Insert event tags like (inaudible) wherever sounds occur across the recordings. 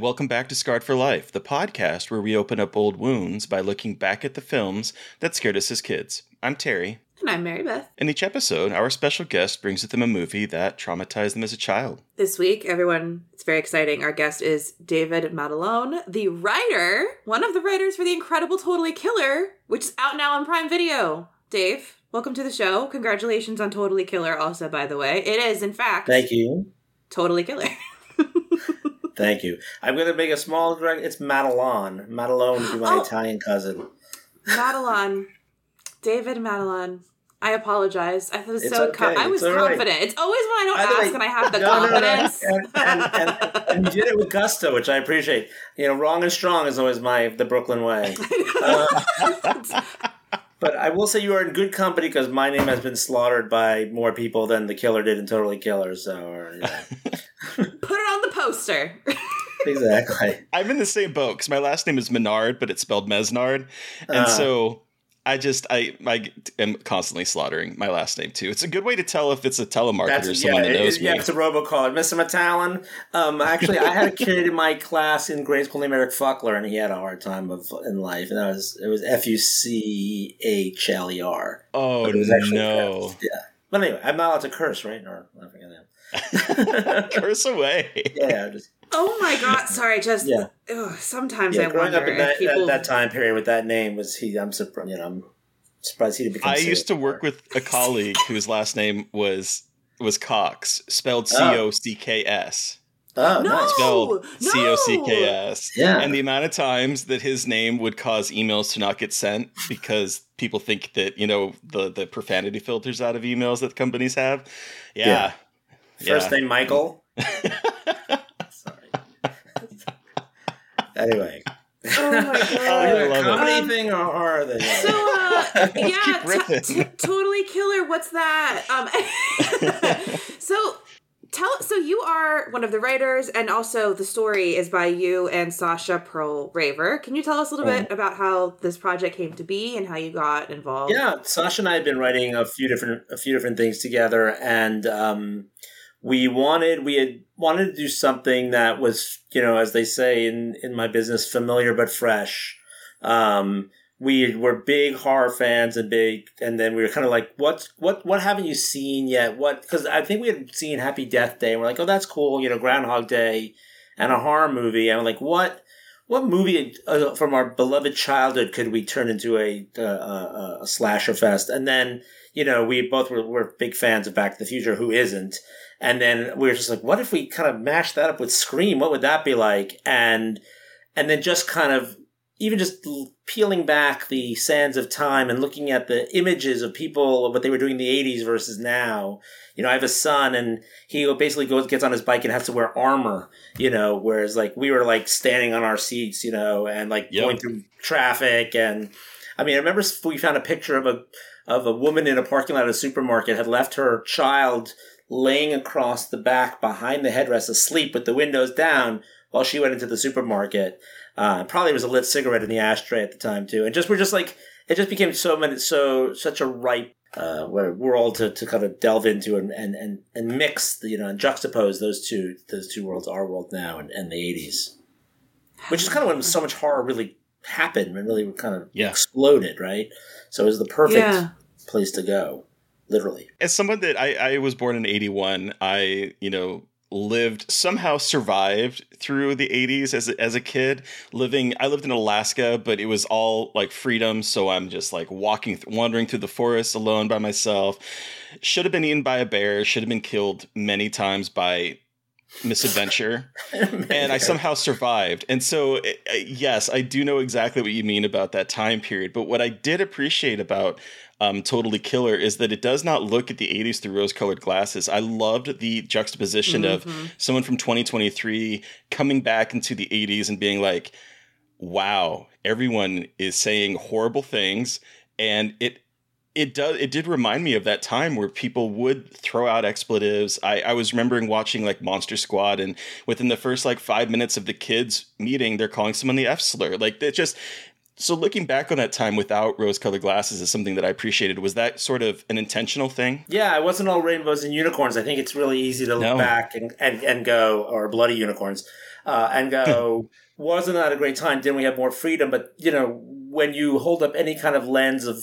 And welcome back to Scarred for Life, the podcast where we open up old wounds by looking back at the films that scared us as kids. I'm Terry. And I'm Mary Beth. In each episode, our special guest brings with them a movie that traumatized them as a child. This week, everyone, it's very exciting. Our guest is David Matalone, the writer, one of the writers for The Incredible Totally Killer, which is out now on Prime Video. Dave, welcome to the show. Congratulations on Totally Killer, also, by the way. It is, in fact, Thank you. Totally Killer. (laughs) Thank you. I'm going to make a small direct. It's Matalon. Madelon would be my Oh. Italian cousin. Matalon. David Matalon. I apologize. I was It's so okay. com- I was It's all right. confident. It's always when I don't By the ask way- and I have the (laughs) No, no, no. confidence. And, and, and, and you did it with gusto, which I appreciate. You know, wrong and strong is always my the Brooklyn way. (laughs) Uh, but I will say you are in good company because my name has been slaughtered by more people than the killer did in Totally Killer. So, or, you know. (laughs) Put it on the poster. (laughs) exactly. I'm in the same boat because my last name is Menard, but it's spelled Mesnard. And Ah. so I just, I, I am constantly slaughtering my last name too. It's a good way to tell if it's a telemarketer or someone that knows it- me. yeah, it's a robocaller. Mr. Matalon. Um, actually, I had a kid in my class in grade school named Eric Fuckler, and he had a hard time of in life. And that was it was F U C H L E R. oh, it was actually no. pronounced- Yeah. But anyway, I'm not allowed to curse, right? Or I forget that. (laughs) Curse away. yeah, just Oh my god! Sorry, just Yeah. ugh, sometimes yeah. I growing wonder up in that, people... that, that, time period with that name was he. I'm surprised. You know, I'm surprised he didn't become. I used to work with a colleague whose last name was was Cox, spelled oh. C O C K S. Oh, No! nice. Spelled no! C O C K S. Yeah. And the amount of times that his name would cause emails to not get sent because people think that, you know, the the profanity filters out of emails that companies have. Yeah. First Yeah. name Michael. Sorry. (laughs) anyway. Oh my (laughs) I god! love it. comedy thing or horror thing? so uh, (laughs) yeah, t- t- totally killer. What's that? Um, so tell. So you are one of the writers, and also the story is by you and Sasha Perl-Raver. Can you tell us a little bit about how this project came to be and how you got involved? yeah, Sasha and I have been writing a few different a few different things together, and um, we wanted we had wanted to do something that was you know as they say in in my business familiar but fresh. Um, we were big horror fans and big, and then we were kind of like, what, what, what haven't you seen yet? What? Because I think we had seen Happy Death Day, and we're like, oh, that's cool, you know, Groundhog Day, and a horror movie, and I'm like, what? What movie uh, from our beloved childhood could we turn into a, a, a slasher fest? And then, you know, we both were, were big fans of Back to the Future. Who isn't? And then we were just like, what if we kind of mashed that up with Scream? What would that be like? And and then just kind of even just peeling back the sands of time and looking at the images of people what they were doing in the 80s versus now you know i have a son and he basically goes gets on his bike and has to wear armor you know whereas like we were like standing on our seats you know and like Yep. going through traffic and i mean i remember we found a picture of a of a woman in a parking lot of a supermarket had left her child laying across the back behind the headrest asleep with the windows down while she went into the supermarket. Uh, probably was a lit cigarette in the ashtray at the time too, and just we're just like it just became so many so such a ripe uh, world to, to kind of delve into and, and, and, and mix you know and juxtapose those two those two worlds, our world now and, and the eighties, which is kind of when so much horror really happened and really kind of Yeah. exploded, right? So it was the perfect Yeah. place to go, literally. as someone that I, I was born in 81 i you know lived somehow survived through the 80s as a, as a kid living i lived in alaska but it was all like freedom so i'm just like walking th- wandering through the forest alone by myself should have been eaten by a bear should have been killed many times by misadventure (laughs) and I somehow survived. And so, uh, yes, I do know exactly what you mean about that time period. But what I did appreciate about um, Totally Killer is that it does not look at the 80s through rose colored glasses. I loved the juxtaposition of someone from 2023 coming back into the 80s and being like, wow, everyone is saying horrible things. And it, it does it did remind me of that time where people would throw out expletives I, I was remembering watching like monster squad and within the first like five minutes of the kids meeting they're calling someone the f slur like it just so looking back on that time without rose colored glasses is something that i appreciated was that sort of an intentional thing Yeah, it wasn't all rainbows and unicorns. I think it's really easy to look No. back and, and, and go, or bloody unicorns, uh, and go, (laughs) wasn't that a great time? Didn't we have more freedom? But, you know, when you hold up any kind of lens of,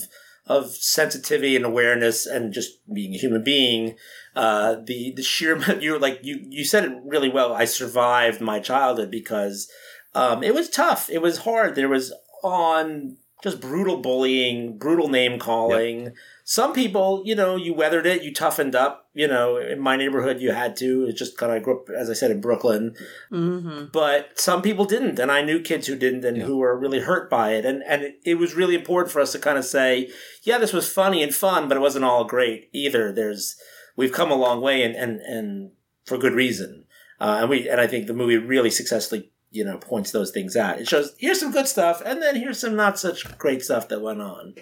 of sensitivity and awareness and just being a human being, uh, the, the sheer, (laughs) you like, you, you said it really well. I survived my childhood because, um, it was tough. It was hard. There was on just brutal bullying, brutal name calling. Some people, you know, you weathered it, you toughened up. You know, in my neighborhood, you had to. It just kind of grew up, as I said, in Brooklyn. Mm-hmm. But some people didn't, and I knew kids who didn't and Yeah. who were really hurt by it. And and it, it was really important for us to kind of say, yeah, this was funny and fun, but it wasn't all great either. There's we've come a long way, and and and for good reason. Uh, and we and I think the movie really successfully, you know, points those things out. It shows here's some good stuff, and then here's some not such great stuff that went on.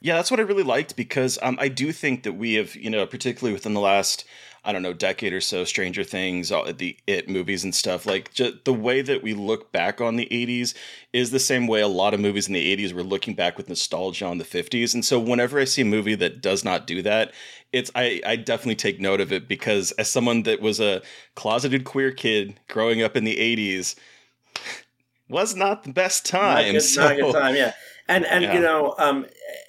Yeah, that's what I really liked because um, I do think that we have, you know, particularly within the last, I don't know, decade or so, Stranger Things, all the It movies and stuff, like just the way that we look back on the 80s is the same way a lot of movies in the 80s were looking back with nostalgia on the 50s. And so whenever I see a movie that does not do that, it's I, I definitely take note of it because as someone that was a closeted queer kid growing up in the 80s, was not the best Not time. a good, so, not a good time, yeah. And and Yeah. you know, um,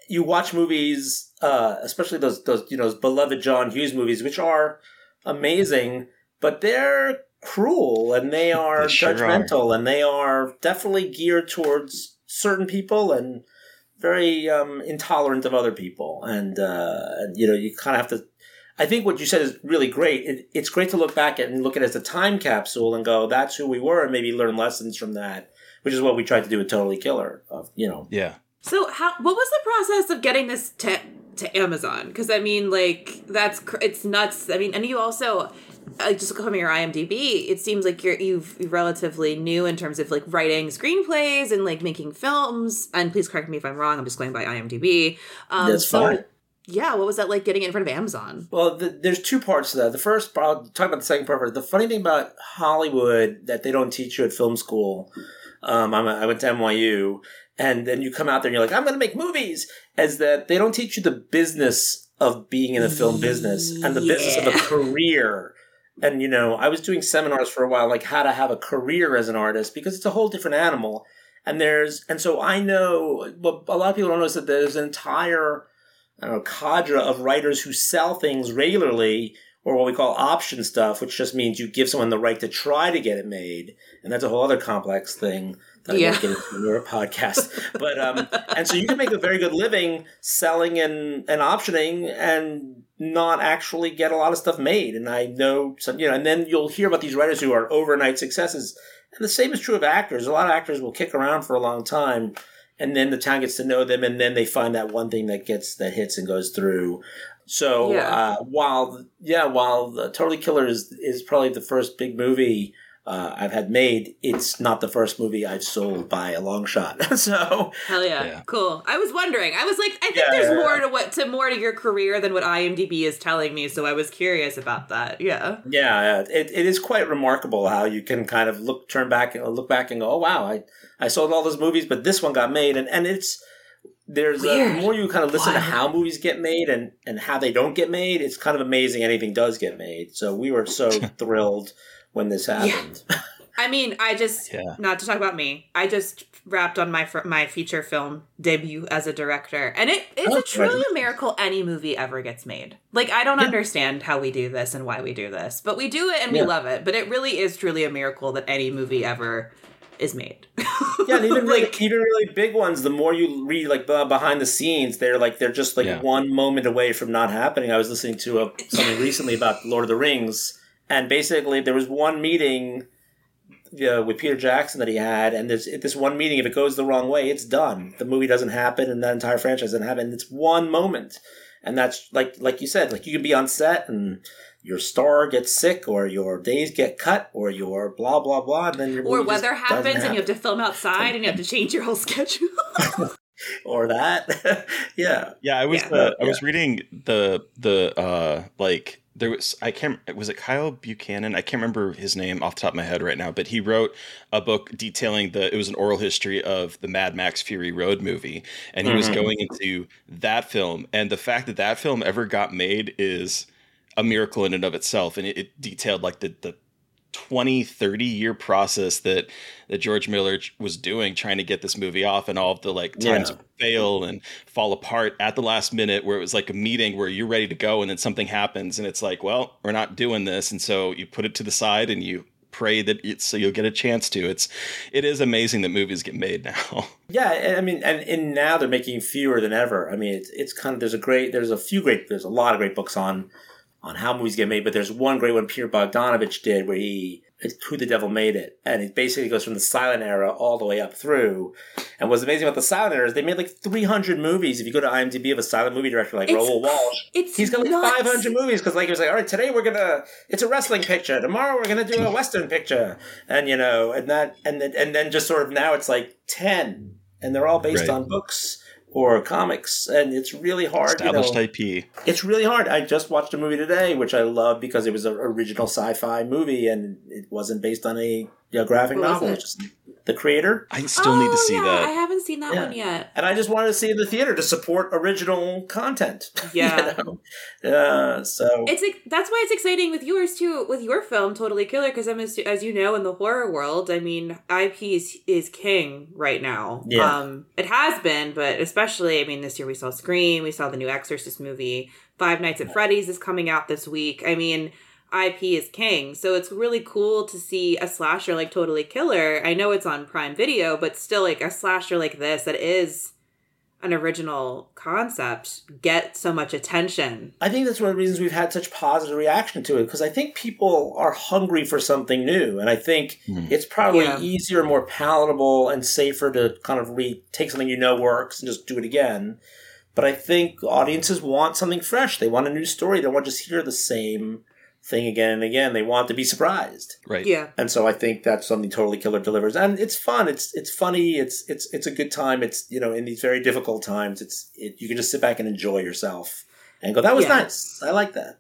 you watch movies, uh, especially those those you know those beloved John Hughes movies, which are amazing, but they're cruel and they (laughs) are They sure judgmental and they are definitely geared towards certain people and very um, intolerant of other people. And, uh, and you know, you kind of have to. I think what you said is really great. It, it's great to look back at and look at it as a time capsule and go, "That's who we were," and maybe learn lessons from that which is what we tried to do with Totally Killer. Of you know, Yeah. So how what was the process of getting this to to Amazon? Because I mean, like that's cr- it's nuts. I mean, and you also. Uh, just from your IMDb, it seems like you're you've you're relatively new in terms of like writing screenplays and like making films. And please correct me if I'm wrong. I'm just going by IMDb. Um, that's so, fine. Yeah, what was that like getting in front of Amazon? Well, the, there's two parts to that. The first, I'll talk about the second part. first. The funny thing about Hollywood that they don't teach you at film school. Um, I'm a, I went to NYU, and then you come out there and you're like, I'm going to make movies. Is that they don't teach you the business of being in the film business and the business of a career. And you know, I was doing seminars for a while, like how to have a career as an artist, because it's a whole different animal. And there's, and so I know, what a lot of people don't know is that there's an entire I don't know, cadre of writers who sell things regularly, or what we call option stuff, which just means you give someone the right to try to get it made, and that's a whole other complex thing that I Yeah. won't get into in your (laughs) podcast. But um, and so you can make a very good living selling and and optioning, and not actually get a lot of stuff made. And I know some, you know, and then you'll hear about these writers who are overnight successes. And the same is true of actors. A lot of actors will kick around for a long time and then the town gets to know them, and then they find that one thing that gets that hits and goes through. So Yeah. uh, while yeah, while the Totally Killer is is probably the first big movie uh, I've had made, it's not the first movie I've sold by a long shot. (laughs) so Hell yeah. Yeah. Cool. I was wondering. I was like, I think Yeah, there's yeah, more yeah. to what to more to your career than what IMDb is telling me, so I was curious about that. Yeah. yeah, it, it is quite remarkable how you can kind of look, turn back and look back and go, oh wow, I, I sold all those movies, but this one got made. And, and it's, there's a, the more you kind of listen to how movies get made and, and how they don't get made, it's kind of amazing anything does get made. So we were so (laughs) thrilled when this happened. (laughs) I mean, I just Yeah. not to talk about me. I just wrapped on my fir- my feature film debut as a director, and it it's Oh, a truly right. a miracle any movie ever gets made. Like I don't Yeah. understand how we do this and why we do this, but we do it and we Yeah. love it. But it really is truly a miracle that any movie ever is made. (laughs) Yeah, and even really, like even really big ones. The more you read, like the behind the scenes, they're like they're just like Yeah. one moment away from not happening. I was listening to a, something recently about Lord of the Rings, and basically there was one meeting uh, with Peter Jackson that he had, and there's this one meeting. If it goes the wrong way, it's done. The movie doesn't happen, and that entire franchise doesn't happen. It's one moment, and that's like like you said, like you can be on set and. Your star gets sick, or your days get cut, or your blah blah blah, and then your or weather happens and you have to film outside and you have to change your whole (laughs) schedule. (laughs) (laughs) or that. (laughs) yeah. Yeah, I was Yeah. uh, I was reading the the uh like there was I can't was it Kyle Buchanan I can't remember his name off the top of my head right now but he wrote a book detailing the it was an oral history of the Mad Max Fury Road movie and he was Mhm. going into that film and the fact that that film ever got made is a miracle in and of itself and it, it detailed like the the 20 30 year process that that George Miller was doing trying to get this movie off and all of the like times Yeah. fail and fall apart at the last minute where it was like a meeting where you're ready to go and then something happens and it's like well we're not doing this and so you put it to the side and you pray that it's so you'll get a chance to it's it is amazing that movies get made (laughs) now Yeah, I mean, and, and now they're making fewer than ever. I mean, it's, it's kind of there's a great, there's a few great, there's a lot of great books on on how movies get made, but there's one great one Peter Bogdanovich did where he it's Who the Devil Made It, and it basically goes from the silent era all the way up through. And what's amazing about the silent era is they made like 300 movies. If you go to IMDb of a silent movie director like It's Raoul Walsh, It's He's got like nuts. 500 movies because like he was like, all right, today we're gonna it's a wrestling picture. Tomorrow we're gonna do a western picture, and you know, and that and then and then just sort of now it's like 10, and they're all based Right. on books or comics, and it's really hard. You know, established IP it's really hard. I just watched a movie today, which I love because it was an original sci-fi movie and it wasn't based on a you know, graphic What was novel. it? It's just the creator. I still need to see Oh, yeah, I haven't seen that Yeah. one yet. And I just wanted to see it in the theater to support original content. (laughs) you Yeah. know? Uh, so It's like that's why it's exciting with yours too, with your film Totally Killer, because I'm as, as you know in the horror world, I mean, IP is, is king right now. Yeah. Um, it has been, but especially, I mean, this year we saw Scream, we saw the new Exorcist movie, Five Nights at Freddy's is coming out this week. I mean, IP is king, so it's really cool to see a slasher like Totally Killer. I know it's on Prime Video, but still, like a slasher like this that is an original concept get so much attention. I think that's one of the reasons we've had such positive reaction to it because I think people are hungry for something new, and I think Mhm. it's probably Yeah. easier, more palatable, and safer to kind of re take something you know works and just do it again. But I think audiences want something fresh. They want a new story. They don't want to just hear the same thing again and again. They want to be surprised. right Yeah. And so I think that's something Totally Killer delivers, and it's fun. It's it's funny. It's it's it's a good time. It's you know in these very difficult times, it's it, you can just sit back and enjoy yourself and go, "That was Yeah. nice. I like that."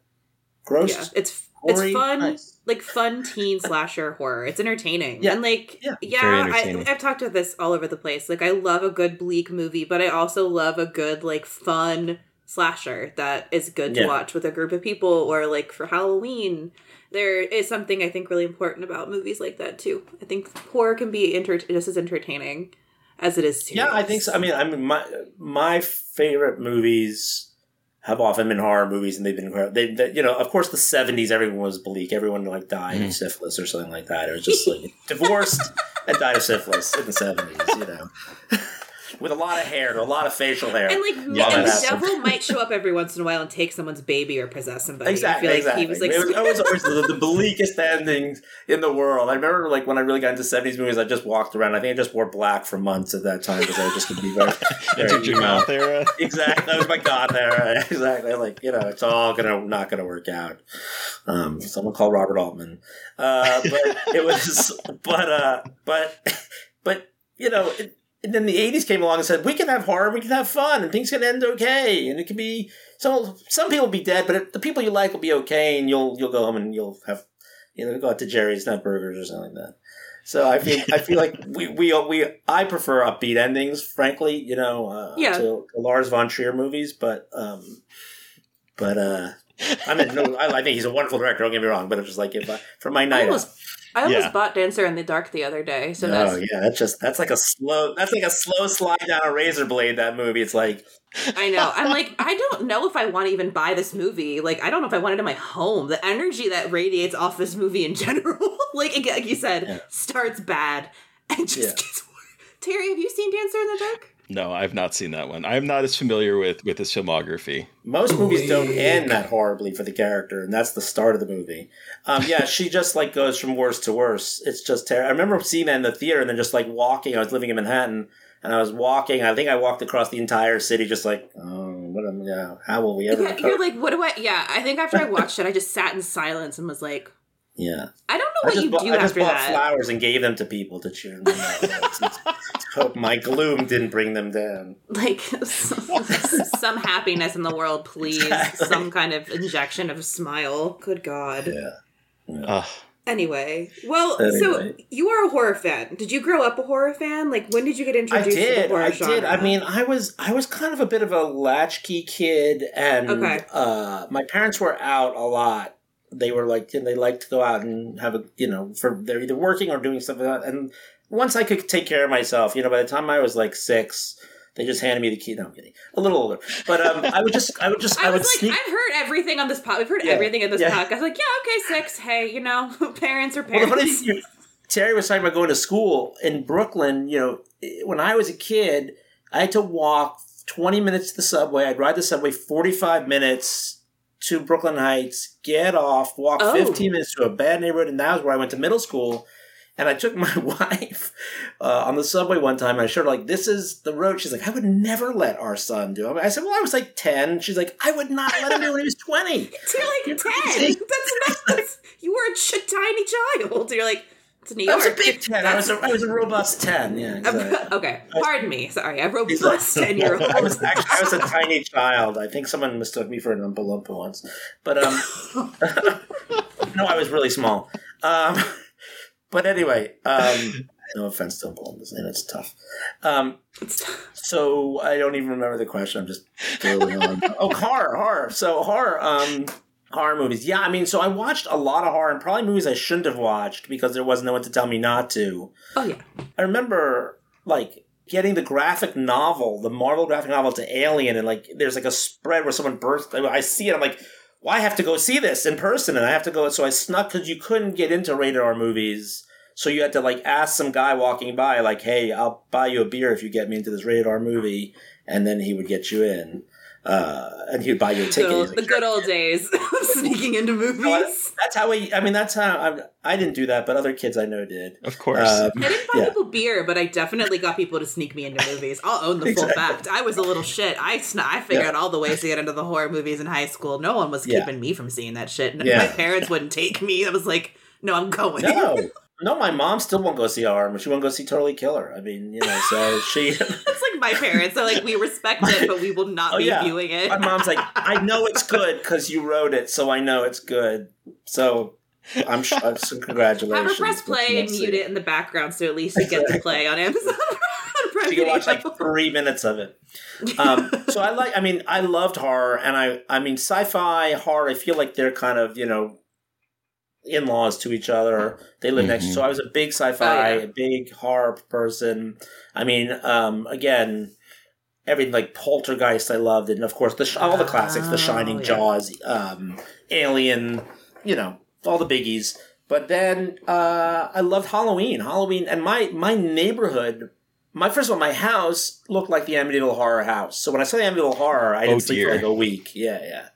Gross. Yeah, it's gory, it's fun, nice. like fun teen slasher horror. It's entertaining, Yeah. and like Yeah. yeah, I. I've talked about this all over the place. Like I love a good bleak movie, but I also love a good like fun slasher that is good to Yeah. watch with a group of people or like for Halloween. There is something I think really important about movies like that too. I think horror can be inter- just as entertaining as it is. Yeah, I think so. I mean, I mean, my my favorite movies have often been horror movies, and they've been incredible. They, they, you know, of course, the seventies, everyone was bleak. Everyone like died Mhm. of syphilis or something like that. It was just like (laughs) divorced and died of syphilis in the seventies. You know. (laughs) with a lot of hair, a lot of facial hair. And like, Yeah, and the devil might show up every once in a while and take someone's baby or possess somebody. Exactly. I feel like exactly. he was like, it was, it was always the, the bleakest endings in the world. I remember, like, when I really got into seventies movies, I just walked around. I think I just wore black for months at that time because I was just going to be very, (laughs) very Entered your mouth era. Exactly. That was my god there. (laughs) Exactly. Like, you know, it's all gonna not gonna work out. Um, someone called Robert Altman. Uh, but it was, (laughs) but, uh, but, but, you know, it, and then the 80s came along and said, we can have horror, we can have fun, and things can end okay. And it can be, some, some people will be dead, but it, the people you like will be okay, and you'll, you'll go home and you'll have, you know, go out to Jerry's Nut Burgers or something like that. So I feel I feel like we we we I prefer upbeat endings, frankly. You know, uh, Yeah. to, to Lars von Trier movies, but um, but uh, I mean, no, I, I think he's a wonderful director. Don't get me wrong, but it's just like if I, for my I night. almost, I almost Yeah. bought Dancer in the Dark the other day. So oh that's yeah, that's just that's like a slow that's like a slow slide down a razor blade. That movie, it's like I know. I'm (laughs) like, I don't know if I want to even buy this movie. Like, I don't know if I want it in my home. The energy that radiates off this movie in (laughs) general, like, again, like you said, Yeah. starts bad and just Yeah. gets worse. Terry, have you seen Dancer in the Dark? No, I've not seen that one. I'm not as familiar with with his filmography. most movies don't end that horribly for the character, and that's the start of the movie. Um, yeah, she just like goes from worse to worse. It's just terrible. I remember seeing that in the theater, and then just like walking. I was living in Manhattan, and I was walking. I think I walked across the entire city, just like, oh, what am yeah? How will we ever? Yeah, recover? you're like, what do I? Yeah, I think after I watched it, I just sat in silence and was like, yeah. I don't know what you bought, do I just after bought that. flowers and gave them to people to cheer them up. (laughs) Hope my gloom didn't bring them down. Like (laughs) some happiness in the world, please. Exactly. Some kind of injection of a smile. Good God. Yeah. Ugh. Anyway, well, Anyway. so you are a horror fan. Did you grow up a horror fan? Like, when did you get I introduced to the did. horror I genre? did. I mean, I was I was kind of a bit of a latchkey kid, and Okay. uh, my parents were out a lot. They were like and they like to go out and have a you know for they're either working or doing stuff like that. And once I could take care of myself, you know, by the time I was like six, they just handed me the key. No, I'm kidding. A little older, but um, I would just I would just (laughs) I, I would was like, sneak. I've heard everything on this pod. We've heard Yeah, everything in this yeah. podcast. Like, yeah, okay, six. Hey, you know, (laughs) parents are Well, parents. thing, Terry was talking about going to school in Brooklyn. You know, when I was a kid, I had to walk 20 minutes to the subway. I'd ride the subway 45 minutes to Brooklyn Heights, get off, walk Oh. 15 minutes to a bad neighborhood, and that was where I went to middle school. And I took my (laughs) wife uh, on the subway one time, and I showed her, like, this is the road. She's like, I would never let our son do it. I said, well, I was like 10. She's like, I would not let him do it when he was 20. (laughs) You're like ten. That's nuts. You were a ch- tiny child. You're like, it's New I York. was a big 10. I was a, I was a robust 10. Yeah, exactly. okay, pardon me. Sorry, a robust (laughs) ten year old. I was actually I was a tiny child. I think someone mistook me for an Oompa Loompa once, but um, (laughs) no, I was really small. Um, (laughs) but anyway, um, no offense to Oompa Loompas, and it's tough. Um, so I don't even remember the question. I'm just going on. oh, horror, horror. So horror. Um, horror movies. Yeah, I mean, so I watched a lot of horror and probably movies I shouldn't have watched because there wasn't no one to tell me not to. oh yeah. I remember like getting the graphic novel, the Marvel graphic novel to Alien, and like there's like a spread where someone bursts. I see it. I'm like, well, I have to go see this in person, and I have to go. So I snuck because you couldn't get into rated R movies. So you had to like ask some guy walking by, like, "Hey, I'll buy you a beer if you get me into this rated R movie," and then he would get you in, uh, and he'd buy you a ticket. So, like, the good old days (laughs) of (laughs) sneaking into movies. That's how we. I mean, that's how I, I didn't do that, but other kids I know did. Of course. Um, I didn't buy yeah. people beer, but I definitely got people to sneak me into movies. I'll own the full fact. I was a little shit. I sn- I figured Yeah. out all the ways to get into the horror movies in high school. No one was Yeah. keeping me from seeing that shit. No- Yeah. My parents wouldn't take me. I was like, no, I'm going. No, (laughs) no, my mom still won't go see but she won't go see Totally Killer. I mean, you know, so she. (laughs) It's like my parents. They're like, we respect it, but we will not Oh, be yeah. viewing it. my mom's like, I know it's good because you wrote it, so I know it's good. So I'm sure. So congratulations. Have her press play and mute it in the background so at least you get to (laughs) play on Amazon. (laughs) She can watch like three minutes of it. Um, so I like. I mean, I loved horror, and I. I mean, sci-fi horror. I feel like they're kind of you know in-laws to each other. They live next. Mhm. So I was a big sci-fi, Oh, yeah. a big horror person. I mean, um, again, everything like Poltergeist. I loved and of course the sh- all the classics: The Oh, Shining, yeah. Jaws, um, Alien. You know, all the biggies. But then uh, I loved Halloween. Halloween, and my my neighborhood my first of all, my house looked like the Amityville Horror house. So when I saw the Amityville Horror, I didn't Oh, sleep for like a week. Yeah, yeah.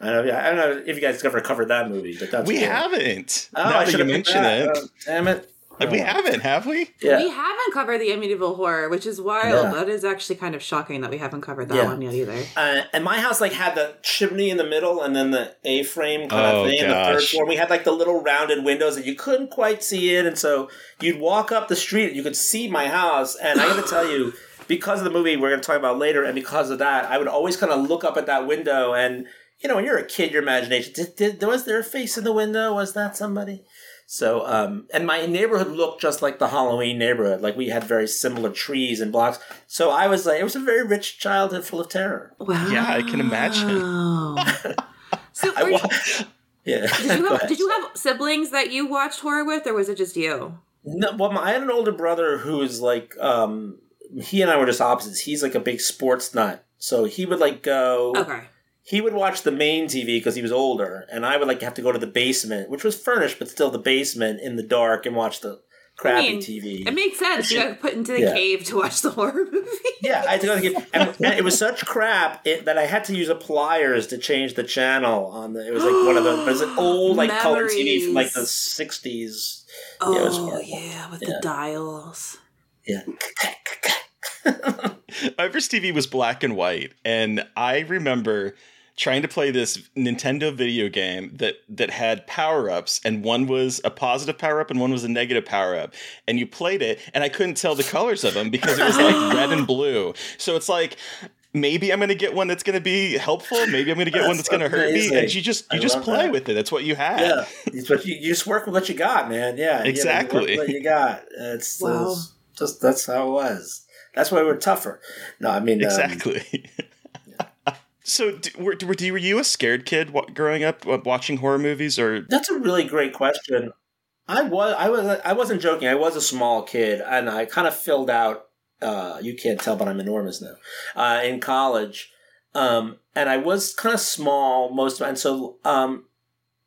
I don't, know, I don't know if you guys ever covered that movie, but that's we cool. haven't. Oh, now I should you have picked mention that. it, Oh, damn it! we Oh. haven't, have we? Yeah. We haven't covered the Amityville horror, which is wild. Yeah. That is actually kind of shocking that we haven't covered that Yeah. one yet either. Uh, and my house like had the chimney in the middle and then the A-frame kind Oh, of thing in the third gosh. floor. We had like the little rounded windows that you couldn't quite see in, and so you'd walk up the street, and you could see my house. And I got to tell you, because of the movie we're going to talk about later, and because of that, I would always kind of look up at that window, and you know, when you're a kid, your imagination did, did was there a face in the window? Was that somebody? So, um, and my neighborhood looked just like the Halloween neighborhood. Like we had very similar trees and blocks. So I was like, it was a very rich childhood full of terror. Wow. Yeah, I can imagine. (laughs) so, I were- wa- (laughs) yeah. did you (laughs) have did you have siblings that you watched horror with, or was it just you? No, well, my, I had an older brother who was like, um, he and I were just opposites. He's like a big sports nut, so he would like go. Okay. He would watch the main TV because he was older, and I would like have to go to the basement, which was furnished, but still the basement in the dark, and watch the crappy mean, TV. It makes sense. You got put into the Yeah. cave to watch the (laughs) horror movie. Yeah, I had to go to the and, (laughs) and it was such crap it, that I had to use a pliers to change the channel on the. It was like one of the. It was an (gasps) old like color TV from like the sixties. Oh it was oh, yeah, with Yeah. the dials. Yeah. My first TV was black and white, and I remember trying to play this Nintendo video game that that had power ups, and one was a positive power up and one was a negative power up. And you played it, and I couldn't tell the colors of them because it was like red and blue. So it's like. Maybe I'm going to get one that's going to be helpful. Maybe I'm going to get one That's that's going to hurt me. And you just you I just play that. with it. That's what you had. Yeah, it's what you, you just work with what you got, man. Yeah, you know, you work Exactly. with what you got. It's, Wow. it's just that's how it was. That's why we're tougher. No, I mean um, Exactly. (laughs) so, d- were, were, were you a scared kid wa- growing up watching horror movies, or That's a really great question. I was I was I wasn't joking. I was a small kid, and I kind of filled out. Uh, you can't tell, but I'm enormous now. Uh, in college, um, and I was kind of small most, of, my and so um,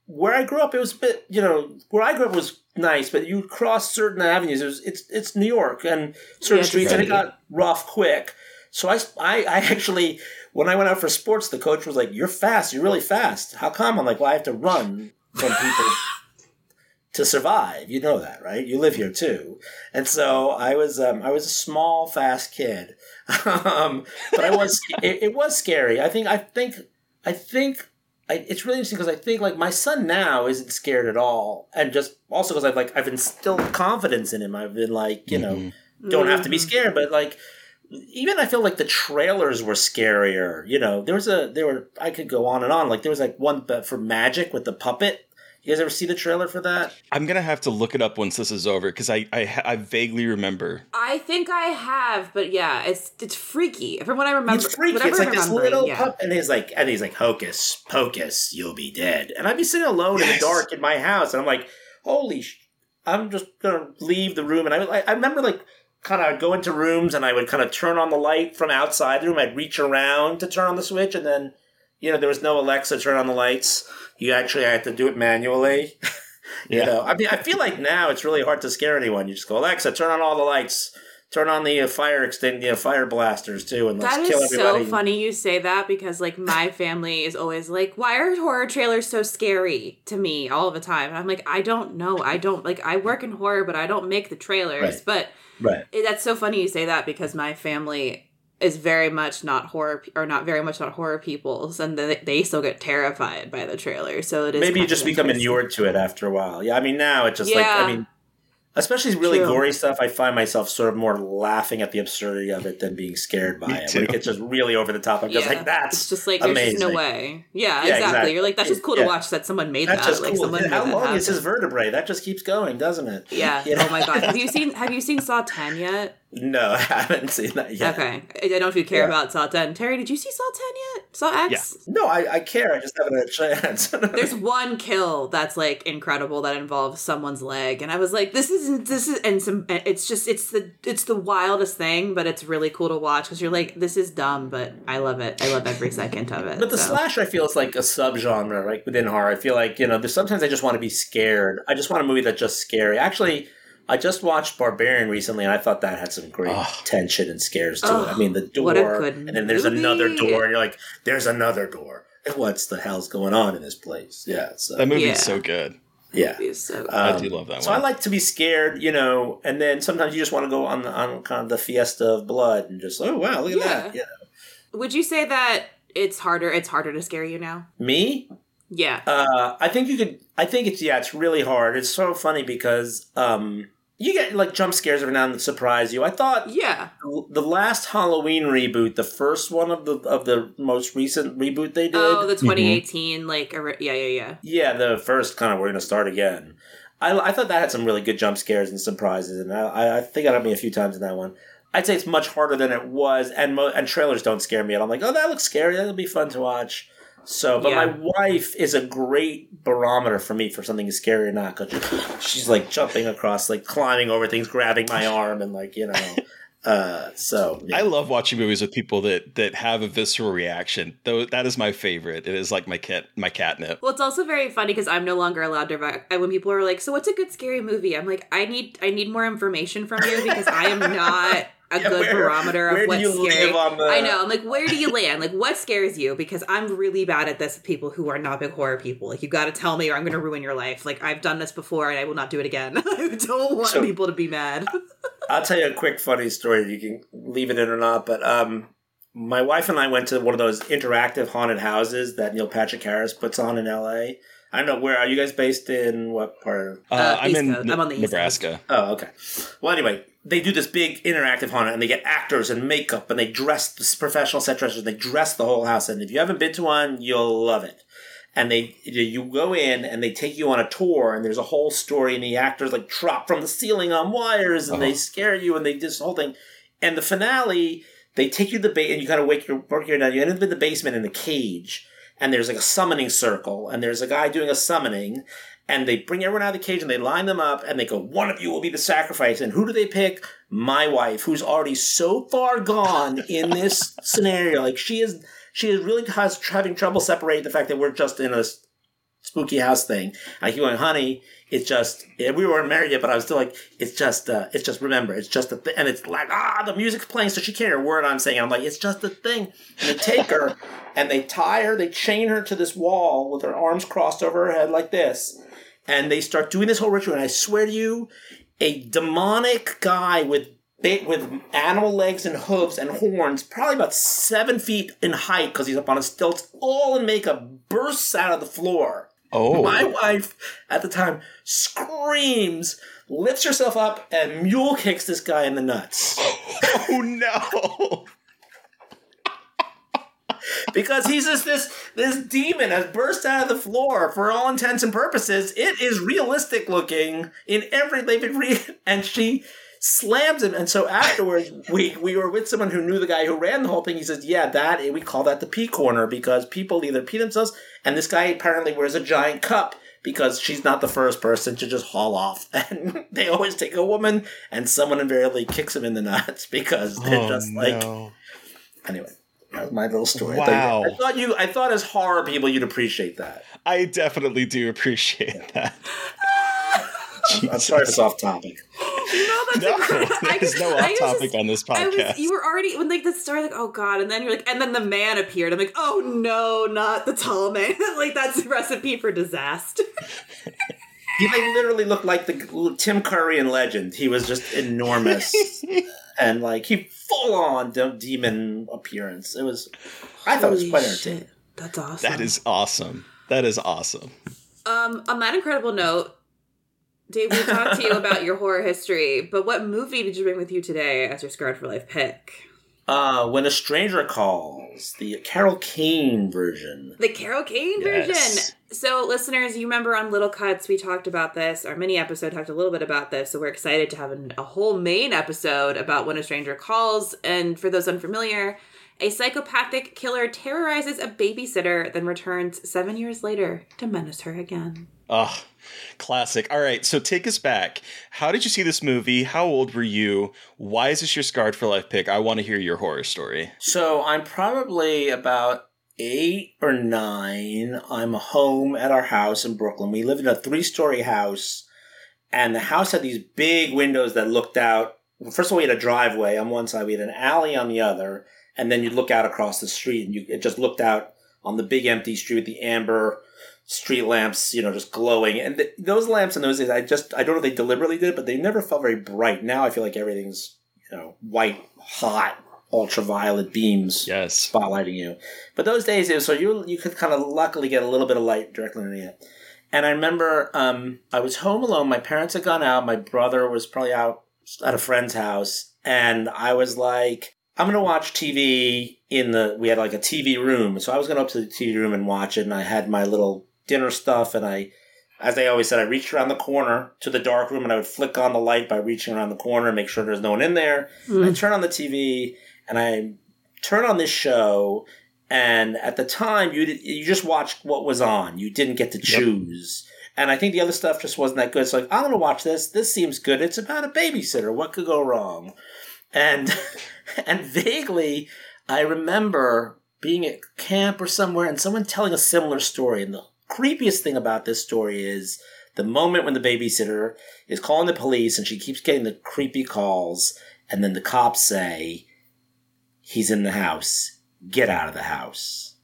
where I grew up, it was a bit. You know, where I grew up was nice, but you cross certain avenues. It was, it's it's New York and certain Yeah, streets, and it got rough quick. So I, I, I actually, when I went out for sports, the coach was like, "You're fast. You're really fast. How come?" I'm like, "Well, I have to run from people (laughs) to survive. You know that, right? You live here too." And so I was, um, I was a small, fast kid, (laughs) um, but I was, (laughs) it, it was scary. I think, I think, I think. I, it's really interesting because I think like my son now isn't scared at all, and just also because I've like I've instilled confidence in him. I've been like you know Mhm. don't have to Mm-hmm. be scared, but like even I feel like the trailers were scarier. You know, there was a there were I could go on and on. Like there was like one but for Magic with the puppet. You guys ever see the trailer for that? I'm gonna have to look it up once this is over because I, I I vaguely remember. I think I have, but yeah, it's it's freaky. From what I remember, it's freaky. whatever It's like this little yeah. pup, and he's like, and he's like, "Hocus pocus, you'll be dead." And I'd be sitting alone in the dark in my house, and I'm like, "Holy!" Sh-. I'm just gonna leave the room, and I I, I remember like kind of go into rooms, and I would kind of turn on the light from outside the room. I'd reach around to turn on the switch, and then you know there was no Alexa turn on the lights. You actually had to do it manually. (laughs) you Yeah. know, I mean, I feel like now it's really hard to scare anyone. You just go, Alexa, turn on all the lights. Turn on the uh, fire extinct, the fire blasters too, and let's That kill is everybody. so funny you say that because like my (laughs) family is always like, why are horror trailers so scary to me all the time? And I'm like, I don't know. I don't like I work in horror, but I don't make the trailers. Right. But Right. it, that's so funny you say that because my family is very much not horror or not very much not horror peoples and they, they still get terrified by the trailer. So it is Maybe you just become inured to it after a while. Yeah, I mean now it's just like I mean, especially really True. gory stuff. I find myself sort of more laughing at the absurdity of it than being scared by Me it. too. When it gets just really over the top, I'm just Yeah. like, that's it's just like there's just no way. Yeah, Yeah, exactly. exactly. You're like that's just cool to watch that someone made that's that. just like cool. someone And made How that long is his vertebrae? That just keeps going, doesn't it? Yeah. (laughs) You know? Oh my god. Have you seen Have you seen Saw Ten yet? No, (laughs) I haven't seen that yet. Okay. I don't know if you care Yeah. about Saw Ten. Terry, did you see Saw Ten yet? Saw X. Yeah. No, I, I care. I just haven't had a chance. (laughs) There's one kill that's like incredible that involves someone's leg, and I was like, "This isn't. This is." And some. It's just. It's the. It's the wildest thing, but it's really cool to watch because you're like, "This is dumb," but I love it. I love every second of it. (laughs) But the so. slasher, I feel, is like a subgenre, right, within horror. I feel like you know, there's sometimes I just want to be scared. I just want a movie that's just scary. Actually, I just watched Barbarian recently, and I thought that had some great Ugh. tension and scares to it. I mean, the door, what a good and then there's movie. another door, and you're like, "There's another door. What's the hell's going on in this place?" Yeah, so That movie's Yeah. so good. yeah. So- I Um, do love that one. So one. I like to be scared, you know, and then sometimes you just want to go on the, on kind of the fiesta of blood and just oh wow, look at Yeah. that. Yeah. Would you say that it's harder? It's harder to scare you now. Me? Yeah. Uh, I think you could. I think it's yeah, it's really hard. It's so funny because um, you get like jump scares every now and then that surprise you. I thought yeah. the last Halloween reboot, the first one of the of the most recent reboot they did. Oh, the 2018, like, a re- yeah, yeah, yeah. yeah, the first kind of we're gonna start again. I, I thought that had some really good jump scares and surprises, and I, I think it got me a few times in that one. I'd say it's much harder than it was, and mo- and trailers don't scare me. And I'm like, oh, that looks scary. That'll be fun to watch. So, but Yeah. my wife is a great barometer for me for something is scary or not because she's like jumping across, like climbing over things, grabbing my arm, and like you know. Uh, so yeah. I love watching movies with people that that have a visceral reaction. Though that is my favorite. It is like my cat my catnip. Well, it's also very funny because I'm no longer allowed to. Rec- and when people are like, "So, what's a good scary movie?" I'm like, "I need, I need more information from you because I am not a Yeah, good where- barometer where of do what's you scary." the- I know. I'm like, where do you land? Like, what scares you? Because I'm really bad at this. People who are not big horror people, like, you got to tell me, or I'm going to ruin your life. Like, I've done this before, and I will not do it again. (laughs) I don't want So- people to be mad. I'll tell you a quick funny story. You can leave it in or not, but um, my wife and I went to one of those interactive haunted houses that Neil Patrick Harris puts on in L.A. I don't know where are you guys based in what part of Uh, Uh, I'm East in Coast. I'm on the East Nebraska. Oh, okay. Well, anyway, they do this big interactive haunted, and they get actors and makeup, and they dress this professional set dressers. They dress the whole house, and if you haven't been to one, you'll love it. And they, you go in, and they take you on a tour, and there's a whole story, and the actors like drop from the ceiling on wires, and they Oh. scare you, and they do this whole thing. And the finale, they take you to the ba- and you kind of wake your work your down. You end up in the basement in the cage, and there's like a summoning circle, and there's a guy doing a summoning, and they bring everyone out of the cage and they line them up and they go, one of you will be the sacrifice. And who do they pick? My wife, who's already so far gone in this (laughs) scenario. Like she is, she is really has, having trouble separating the fact that we're just in a spooky house thing. I keep going, honey, it's just, we weren't married yet, but I was still like, it's just, uh, it's just, remember, it's just a thing. And it's like, ah, the music's playing, so she can't hear a word I'm saying. I'm like, it's just a thing. And they take her (laughs) and they tie her, they chain her to this wall with her arms crossed over her head like this and they start doing this whole ritual. And I swear to you, a demonic guy with with animal legs and hooves and horns, probably about seven feet in height because he's up on a stilts, all in makeup, bursts out of the floor. Oh, My wife at the time screams, lifts herself up, and mule kicks this guy in the nuts. (laughs) oh no! because he's just this this demon has burst out of the floor for all intents and purposes. It is realistic looking in every they've (laughs) and she slams him. And so afterwards, (laughs) we we were with someone who knew the guy who ran the whole thing. He says, "Yeah, that we call that the pee corner because people either pee themselves, and this guy apparently wears a giant cup." Because she's not the first person to just haul off, (laughs) and they always take a woman, and someone invariably kicks him in the (laughs) nuts because they're Oh, just like no. Anyway, that was my little story. Wow. I thought you, I thought as horror people, you'd appreciate that. I definitely do appreciate that. I'm sorry it's off topic. No, that's No, (laughs) I there's just- no off topic just- on this I podcast. was, you were already when like the story, like oh god, and then you're like, and then the man appeared. I'm like, oh no, not the tall man. (laughs) like that's a recipe for disaster. (laughs) He like, literally looked like the Tim Curry in Legend. He was just enormous, and like he full on de- demon appearance. It was, I thought it was Holy quite shit. entertaining. That's awesome. that is awesome. That is awesome. Um, on that incredible note, Dave, we talked to you about your horror history, but what movie did you bring with you today as your Scarred for Life pick? Uh, when a stranger calls, the Carol Kane version. The Carol Kane Yes. version. So, listeners, you remember on Little Cuts, we talked about this. Our mini episode talked a little bit about this. So, we're excited to have an, a whole main episode about When a Stranger Calls. And for those unfamiliar, a psychopathic killer terrorizes a babysitter, then returns seven years later to menace her again. Oh, classic. All right, so take us back. How did you see this movie? How old were you? Why is this your scarred for life pick? I want to hear your horror story. So I'm probably about eight or nine. I'm home at our house in Brooklyn. We live in a three story house. and the house had these big windows that looked out. First of all, we had a driveway on one side, we had an alley on the other, and then you'd look out across the street, and you it just looked out on the big empty street with the amber street lamps, you know, just glowing. And th- those lamps in those days, I just I don't know if they deliberately did it, but they never felt very bright. Now I feel like everything's you know white, hot, ultraviolet beams Yes. spotlighting you. But those days, it was, so you you could kind of luckily get a little bit of light directly on it. And I remember um, I was home alone. My parents had gone out. My brother was probably out at a friend's house, and I was like, I'm gonna watch TV in the. We had like a TV room, so I was gonna up to the TV room and watch it. And I had my little dinner stuff, and I. As I always said, I reached around the corner to the dark room and I would flick on the light by reaching around the corner and make sure there's no one in there. I mm. turn on the TV and I turn on this show, and at the time you did, you just watched what was on. You didn't get to choose. And I think the other stuff just wasn't that good. So like, I'm gonna watch this. This seems good. It's about a babysitter. What could go wrong? And (laughs) and vaguely, I remember being at camp or somewhere and someone telling a similar story. And the creepiest thing about this story is the moment when the babysitter is calling the police and she keeps getting the creepy calls, and then the cops say, He's in the house. Get out of the house.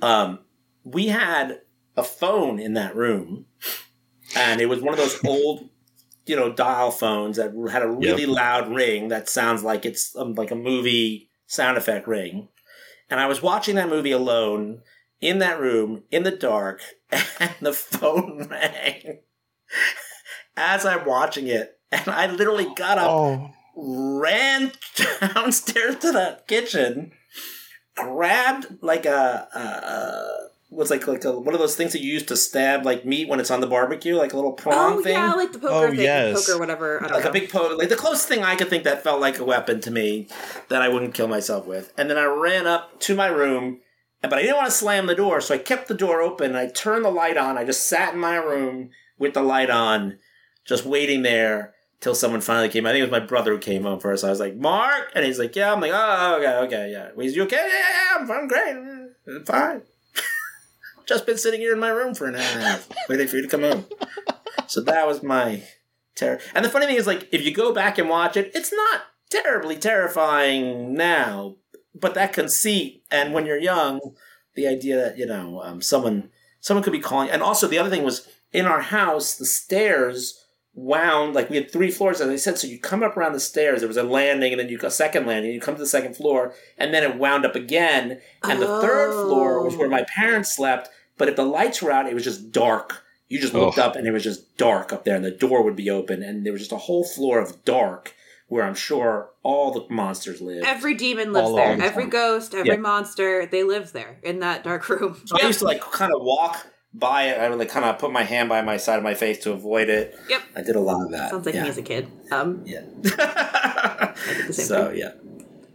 Um, we had a phone in that room, and it was one of those (laughs) old, you know, dial phones that had a really loud ring that sounds like it's um, like a movie sound effect ring. And I was watching that movie alone in that room in the dark, (laughs) and the phone rang as I'm watching it. And I literally got up Oh. ran downstairs to the kitchen, grabbed like a, a, a what's like like a, one of those things that you use to stab like meat when it's on the barbecue, like a little prong Oh thing. yeah, like the poker Oh, thing, yes. poker whatever. I don't like know. a big poker, like the closest thing I could think that felt like a weapon to me that I wouldn't kill myself with. And then I ran up to my room, but I didn't want to slam the door, so I kept the door open. I turned the light on. I just sat in my room with the light on, just waiting there till someone finally came. I think it was my brother who came home first. I was like, "Mark," and he's like, "Yeah." I'm like, "Oh, oh okay, okay, yeah." He's you okay? Yeah, yeah, yeah. I'm, I'm great. I'm fine. (laughs) just been sitting here in my room for an hour and a half, (laughs) waiting for you to come home. So that was my terror. And the funny thing is, like, if you go back and watch it, it's not terribly terrifying now. But that conceit, and when you're young, the idea that you know um, someone someone could be calling, and also the other thing was in our house, the stairs wound like we had three floors, as I said. So you come up around the stairs. There was a landing, and then you go second landing. You come to the second floor, and then it wound up again. And the third floor was where my parents slept. But if the lights were out, it was just dark. You just looked up, and it was just dark up there, and the door would be open, and there was just a whole floor of dark where I'm sure all the monsters live. Every demon lives All there. along. Every ghost, every Yeah. monster, they live there in that dark room. So I used to like kind of walk by it. I would like kind of put my hand by my side of my face to avoid it. Yep. I did a lot of that. Sounds like yeah. me as a kid. Um, Yeah. (laughs) so thing. yeah.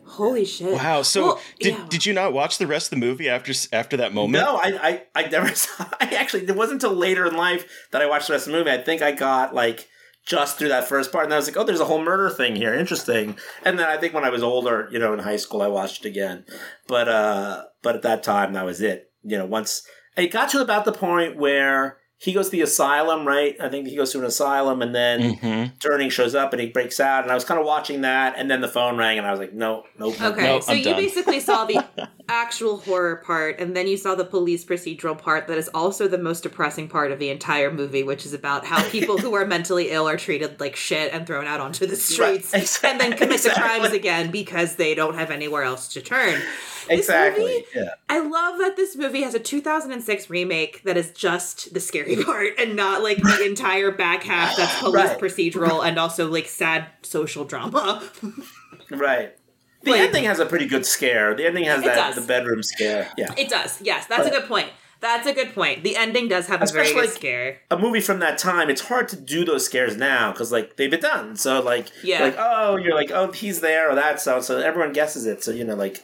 holy shit! Wow. So Well, did, yeah. did you not watch the rest of the movie after after that moment? No, I, I I never (laughs) saw. I actually it wasn't until later in life that I watched the rest of the movie. I think I got like just through that first part, and I was like, oh, there's a whole murder thing here, interesting. And then I think when I was older, you know, in high school, I watched it again. But uh, but at that time, that was it. You know, once it got to about the point where he goes to the asylum, right? I think he goes to an asylum, and then. Mm-hmm. Durning shows up and he breaks out, and I was kind of watching that, and then the phone rang, and I was like, no, nope. nope, Okay, Nope, so I'm you done. basically saw the (laughs) actual horror part, and then you saw the police procedural part that is also the most depressing part of the entire movie, which is about how people who are mentally ill are treated like shit and thrown out onto the streets Right, and then commit the crimes again because they don't have anywhere else to turn. This Exactly. movie- yeah. I love that this movie has a 2006 remake that is just the scary (laughs) part and not like the entire back half that's police Right. procedural and also like sad social drama. (laughs) Right. The Like- ending has a pretty good scare. The ending has that does. the bedroom scare. Yeah. It does. Yes, that's a good point. That's a good point. The ending does have a very good scare. A movie from that time, it's hard to do those scares now because like they've been done. So like, Yeah. like oh, you're like oh he's there or that so so everyone guesses it. So you know like,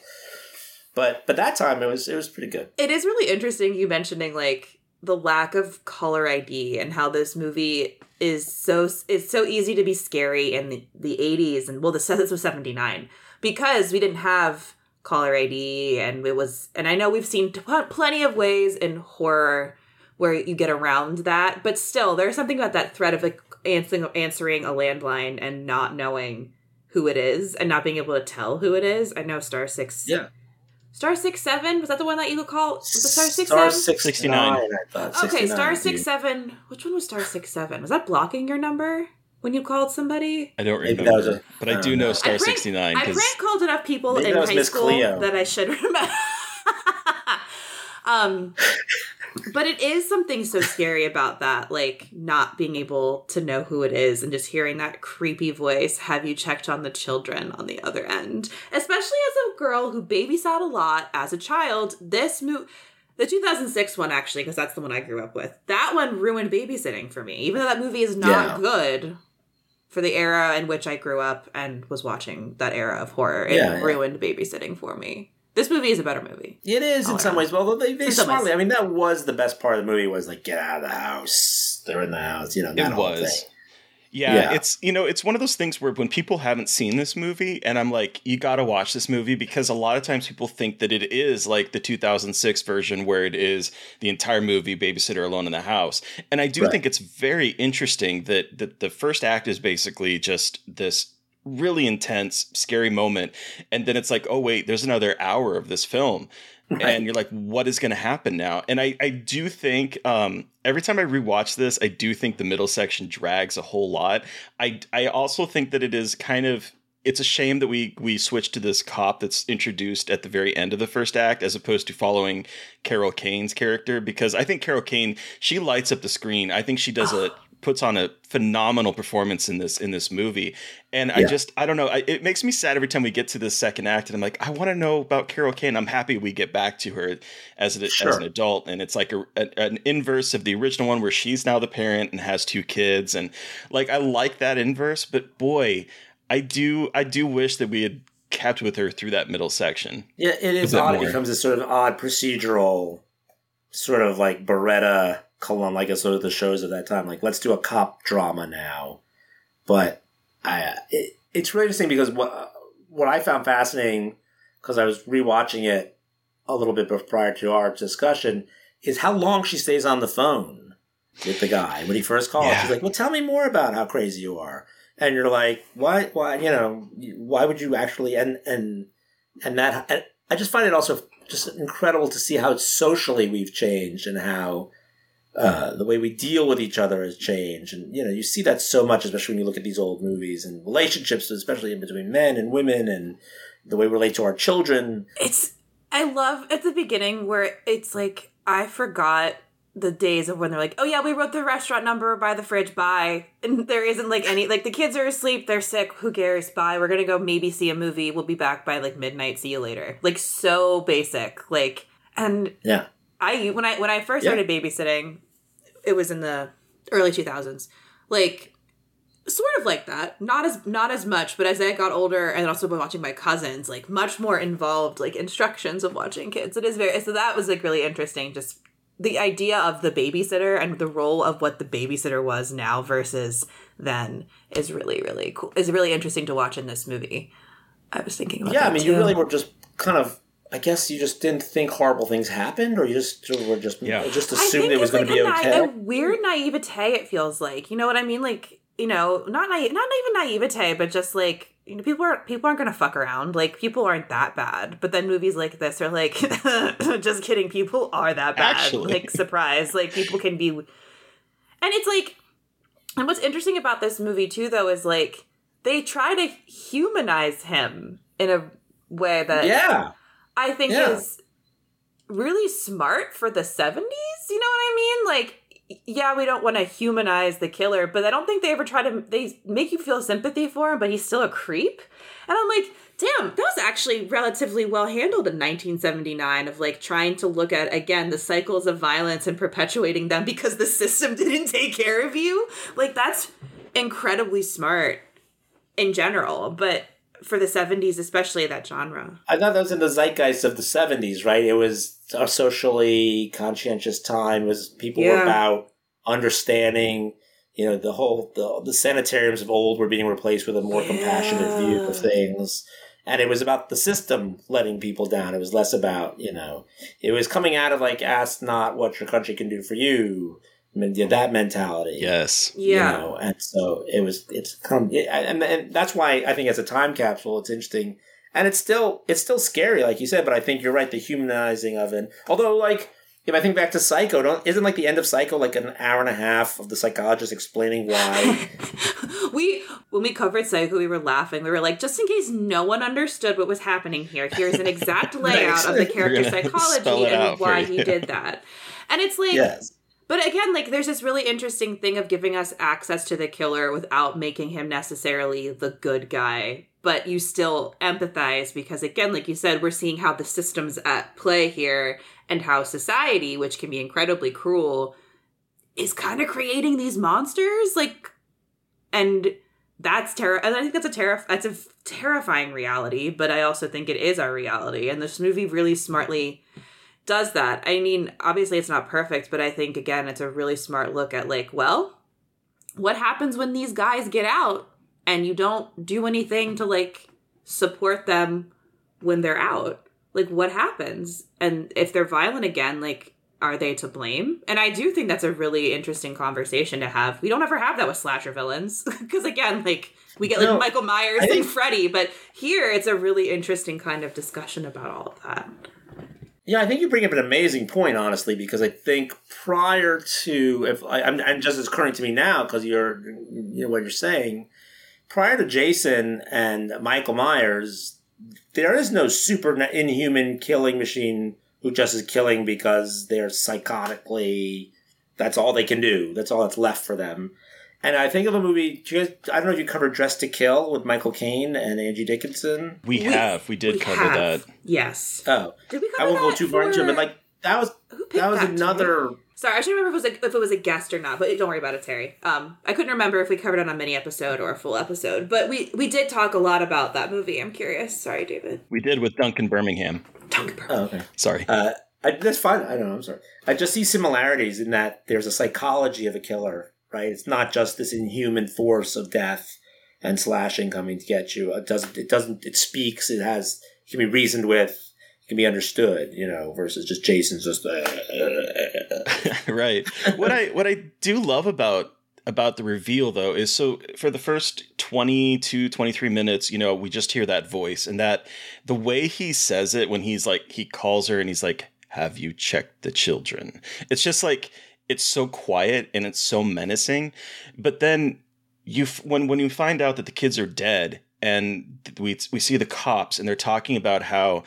but but that time it was it was pretty good. It is really interesting you mentioning like the lack of caller ID and how this movie is so it's so easy to be scary in the, the 80s and well this (laughs) this was 79 because we didn't have caller ID and it was and I know we've seen t- plenty of ways in horror where you get around that. But still, there's something about that threat of like answering answering a landline and not knowing who it is and not being able to tell who it is. I know Star Six. Yeah. Star Six Seven was that the one that you called? Was it Star Six Star? 69, I thought. Okay, Star. Six Seven. Which one was Star Six Seven? Was that blocking your number when you called somebody? I don't remember, that a- but I I do know know. Star 69 I because prank called enough people in high Miss school Cleo. that I should (laughs) remember. um, but it is something so scary about that, like not being able to know who it is and just hearing that creepy voice. Have you checked on the children on the other end? Especially as a girl who babysat a lot as a child. This movie. The 2006 one, actually, because that's the one I grew up with. That one ruined babysitting for me. Even though that movie is not Yeah. good, for the era in which I grew up and was watching that era of horror. It Yeah, yeah. ruined babysitting for me. This movie is a better movie. It is in some yeah. ways. Well, they, they smartly. I mean, that was the best part of the movie. Was like get out of the house. They're in the house. You know, that it whole was. Yeah, Yeah. it's you know, it's one of those things where when people haven't seen this movie and I'm like, you got to watch this movie because a lot of times people think that it is like the 2006 version where it is the entire movie babysitter alone in the house. And I do Right. think it's very interesting that that the first act is basically just this really intense scary moment and then it's like, "Oh wait, there's another hour of this film." and you're like, what is going to happen now? And I, I do think um, every time I rewatch this, I do think the middle section drags a whole lot. I, I also think that it is kind of it's a shame that we we switched to this cop that's introduced at the very end of the first act as opposed to following Carol Kane's character because I think Carol Kane she lights up the screen. I think she does a puts on a phenomenal performance in this in this movie. And i just i don't know I, it makes me sad every time we get to the second act and i'm like i want to know about carol kane. I'm happy we get back to her as, an as an adult and it's like a, a- an inverse of the original one where she's now the parent and has two kids and like i like that inverse but boy i do i do wish that we had kept with her through that middle section. Yeah, it is bit odd. It becomes a sort of odd procedural, sort of like Baretta column, like a sort of the shows of that time. Like, let's do a cop drama now. But I, it, it's really interesting because what what I found fascinating because I was rewatching it a little bit prior to our discussion is how long she stays on the phone with the guy when he first calls. Yeah. She's like, "Well, tell me more about how crazy you are." And you're like, "Why? Why? You know, why would you actually?" And and and that and I just find it also just incredible to see how socially we've changed and how uh, the way we deal with each other has changed. And you know, you see that so much, especially when you look at these old movies and relationships, especially in between men and women, and the way we relate to our children. It's I love at the beginning where it's like I forgot the days of when they're like, oh yeah, we wrote the restaurant number by the fridge, bye. And there isn't like any like the kids are asleep, they're sick, who cares? Bye. We're gonna go maybe see a movie. We'll be back by like midnight. See you later. Like so basic. Like and Yeah, I when I when I first Yeah. started babysitting, it was in the early two thousands. Like sort of like that. Not as not as much, but as I got older and also by watching my cousins, like much more involved, like instructions of watching kids. It is very so that was like really interesting. Just the idea of the babysitter and the role of what the babysitter was now versus then is really really cool. Is really interesting to watch in this movie. I was thinking about yeah. I mean, you really were just kind of. I guess you just didn't think horrible things happened, or you just sort were just Yeah. just I assumed it was it's going to be a, na- okay. a weird naivete. It feels like you know what I mean. Like you know, not naive, not even naivete, but just like you know, people are people aren't gonna fuck around. Like people aren't that bad. But then movies like this are like, (laughs) just kidding. People are that bad. Actually. Like surprise. Like people can be, and it's like, and what's interesting about this movie too, though, is like they try to humanize him in a way that yeah, I think Yeah. is really smart for the 70s. You know what I mean? Like, yeah, we don't want to humanize the killer, but I don't think they ever try to, they make you feel sympathy for him, but he's still a creep. And I'm like, damn, that was actually relatively well handled in 1979 of like trying to look at, again, the cycles of violence and perpetuating them because the system (laughs) didn't take care of you. Like, that's incredibly smart in general, but for the 70s, especially that genre. I thought that was in the zeitgeist of the seventies, right? It was a socially conscientious time. It was people were about understanding. You know, the whole the, the sanitariums of old were being replaced with a more compassionate view of things, and it was about the system letting people down. It was less about you know, it was coming out of like ask not what your country can do for you, yeah, that mentality. Yes. you Yeah. know, and so it was. It's come, it, and and that's why I think as a time capsule, it's interesting, and it's still it's still scary, like you said. But I think you're right, the humanizing of it. Although, like if I think back to Psycho, don't isn't like the end of Psycho like an hour and a half of the psychologist explaining why? (laughs) we when we covered Psycho, we were laughing. We were like, just in case no one understood what was happening here, here's an exact (laughs) layout of the character psychology and why you. he did that. And it's like yes, But again, like there's this really interesting thing of giving us access to the killer without making him necessarily the good guy. But you still empathize because again, like you said, we're seeing how the system's at play here and how society, which can be incredibly cruel, is kind of creating these monsters. Like and that's terror and I think that's a terror that's a terrifying reality, but I also think it is our reality. And this movie really smartly does that. I mean, obviously it's not perfect, but I think again it's a really smart look at like, well, what happens when these guys get out and you don't do anything to like support them when they're out? Like what happens? And if they're violent again, like are they to blame? And I do think that's a really interesting conversation to have. We don't ever have that with slasher villains (laughs) because again, like we get like No, Michael Myers and Freddy, but here it's a really interesting kind of discussion about all of that. Yeah. I think you bring up an amazing point, honestly, because I think prior to if I, I'm just as current to me now because you're you know what you're saying. Prior to Jason and Michael Myers, there is no super inhuman killing machine who just is killing because they're psychotically that's all they can do that's all that's left for them and i think of a movie do you guys, i don't know if you covered dress to kill with michael caine and angie dickinson We, have. We did We cover have. that. Yes. oh Did we i won't go that too far into it but like that was Who picked that was that another too? Sorry, I should remember if it was a, if it was a guest or not, but don't worry about it, Terry. Um, I couldn't remember if we covered it on a mini episode or a full episode, but we we did talk a lot about that movie. I'm curious. Sorry, David. We did with Duncan Birmingham. oh, okay Sorry. uh, I, that's fine i don't know i'm sorry i just see similarities in that there's a psychology of a killer right it's not just this inhuman force of death and slashing coming to get you it doesn't it doesn't it speaks it has it can be reasoned with it can be understood you know versus just jason's just uh, (laughs) right. What I what I do love about about the reveal though is so for the first 20 to 23 minutes, you know, we just hear that voice and that the way he says it when he's like he calls her and he's like, "Have you checked the children?" It's just like it's so quiet and it's so menacing. But then you when when you find out that the kids are dead and we we see the cops and they're talking about how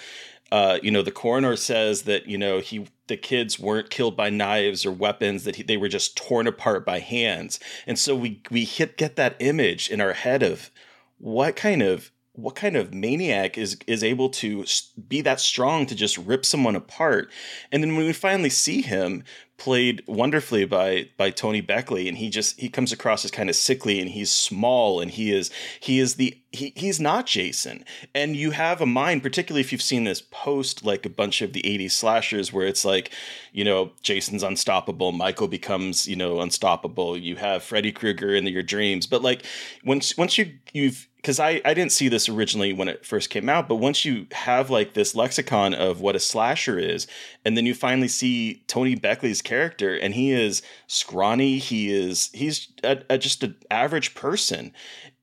uh, you know, the coroner says that you know he the kids weren't killed by knives or weapons; that he, they were just torn apart by hands. And so we we hit get that image in our head of what kind of what kind of maniac is is able to be that strong to just rip someone apart. And then when we finally see him played wonderfully by by Tony Beckley and he just he comes across as kind of sickly and he's small and he is he is the he, he's not Jason. And you have a mind particularly if you've seen this post like a bunch of the 80s slashers where it's like you know Jason's unstoppable Michael becomes you know unstoppable. You have Freddy Krueger in your dreams. But like once once you you've because I, I didn't see this originally when it first came out, but once you have like this lexicon of what a slasher is, and then you finally see Tony Beckley's character, and he is scrawny, he is he's a, a, just an average person,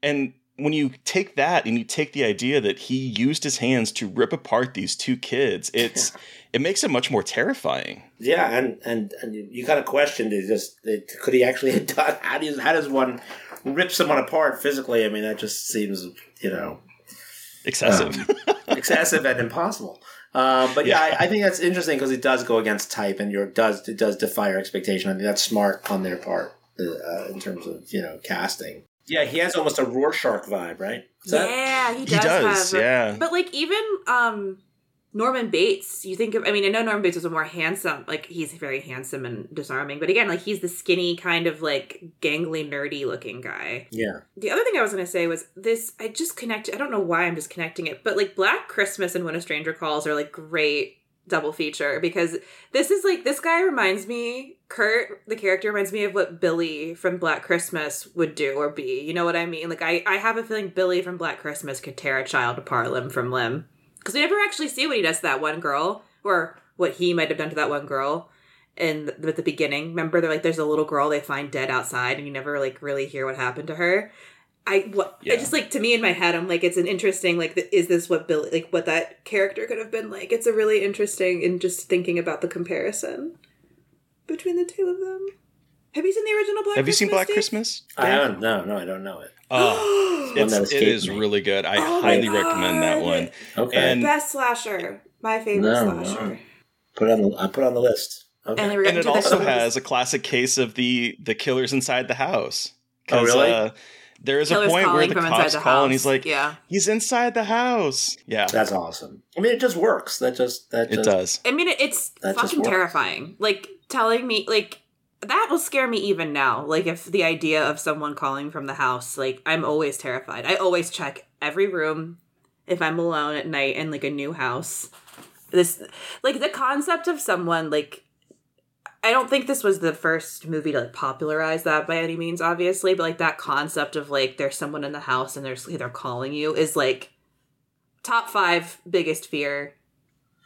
and when you take that and you take the idea that he used his hands to rip apart these two kids, it's (laughs) it makes it much more terrifying. Yeah, and and and you, got to question it. Just it, could he actually have done? How does how does one rip someone apart physically? I mean, that just seems you know Excessive. (laughs) excessive and impossible. Um, but yeah, I, I think that's interesting because it does go against type, and your does it does defy your expectation. I think that's smart on their part uh, in terms of you know casting. Yeah, he has almost a Rorschach vibe, right? Is yeah, he he does. does, have, yeah. But like even um Norman Bates, you think of I mean, I know Norman Bates was a more handsome, like he's very handsome and disarming, but again, like he's the skinny kind of like gangly nerdy looking guy. Yeah, The other thing I was gonna say was this I just connected I don't know why I'm just connecting it, but like Black Christmas and When a Stranger Calls are like great double feature because this is like this guy reminds me Kurt the character reminds me of what Billy from Black Christmas would do or be. You know what I mean? Like I I have a feeling Billy from Black Christmas could tear a child apart limb from limb. Because we never actually see what he does to that one girl or what he might have done to that one girl in the, at the beginning. Remember they're like there's a little girl they find dead outside and you never like really hear what happened to her I what Yeah. I just like to me in my head I'm like it's an interesting like th- is this what Billy like what that character could have been like it's a really interesting in just thinking about the comparison between the two of them. Have you seen the original Black? Have you seen Black Steve? Christmas? I haven't. No, no, I don't know it. (gasps) Oh, (gasps) that it's, it me. really good. I Oh highly recommend that one. Okay, And- Best slasher, my favorite No, no. slasher. put on. The, I put on the list. Okay. And, And it getting to the- also has a classic case of the the killers inside the house. Oh, 'Cause, really? Uh, there is a point where the cops the call and he's like, yeah. "He's inside the house." Yeah, That's awesome. I mean, it just works. That just that it just, does. I mean, it's fucking terrifying. Like telling me, like that will scare me even now. Like if the idea of someone calling from the house, like I'm always terrified. I always check every room if I'm alone at night in like a new house. This, like the concept of someone like. I don't think this was the first movie to like popularize that by any means, obviously, but like that concept of like there's someone in the house and they're calling you is like top five biggest fear.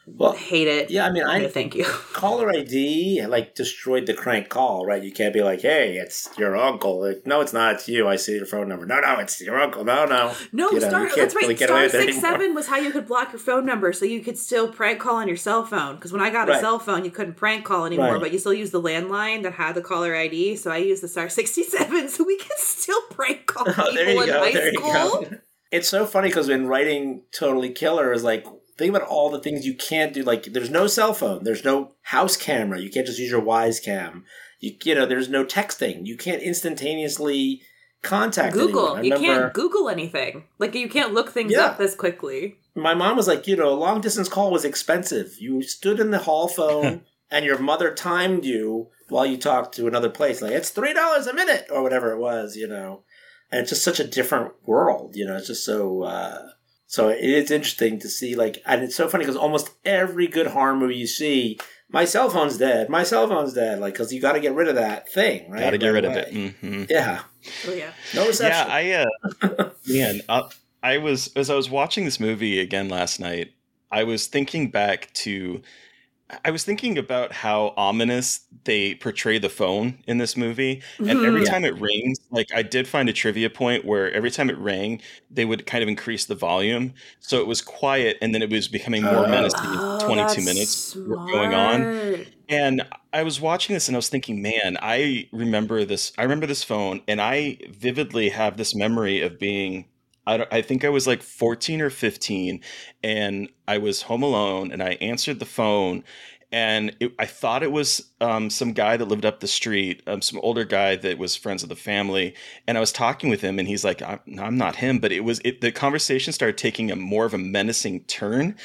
Well, Hate it. yeah. I mean, No, I thank you. (laughs) caller ID like destroyed the crank call. Right? You can't be like, "Hey, it's your uncle." Like, no, it's not. It's you. I see your phone number. No, no, it's your uncle. No, no. No, You know, Star. That's right. really Star six anymore. seven was how you could block your phone number, so you could still prank call on your cell phone. Because when I got a cell phone, you couldn't prank call anymore, Right. but you still use the landline that had the caller ID. So I used the star sixty seven, (laughs) so we can still prank call (laughs) oh, people Oh, you in go. high school. It's so funny because in writing Totally Killer is like think about all the things you can't do. Like there's no cell phone, there's no house camera. You can't just use your Wyze Cam. You you know there's no texting. You can't instantaneously contact Google. You can't Google anything. Like you can't look things Yeah. up this quickly. my mom was like, you know, a long distance call was expensive. You stood in the hall phone (laughs) and your mother timed you while you talked to another place. Like it's three dollars a minute or whatever it was, you know. And it's just such a different world, you know. It's just so. uh So it is interesting to see, like, and it's so funny because almost every good horror movie you see, my cell phone's dead. My cell phone's dead, like, because you got to get rid of that thing, right? Got to get Right rid of away. it. hmm Yeah, Oh yeah. no Yeah. I uh, (laughs) man, uh, I was as I was watching this movie again last night. I was thinking back to, I was thinking about how ominous they portray the phone in this movie, and every. Yeah. time it rings, like I did find a trivia point where every time it rang, they would kind of increase the volume, so it was quiet, and then it was becoming more Oh. menacing. Oh, Twenty two minutes were going on, and I was watching this and I was thinking, man, I remember this. I remember this phone, and I vividly have this memory of being. I, I think I was like 14 or 15, and I was home alone, and I answered the phone, and it, I thought it was um, some guy that lived up the street, um, some older guy that was friends of the family, and I was talking with him, and he's like, "I'm, I'm not him," but it was it, the conversation started taking a more of a menacing turn,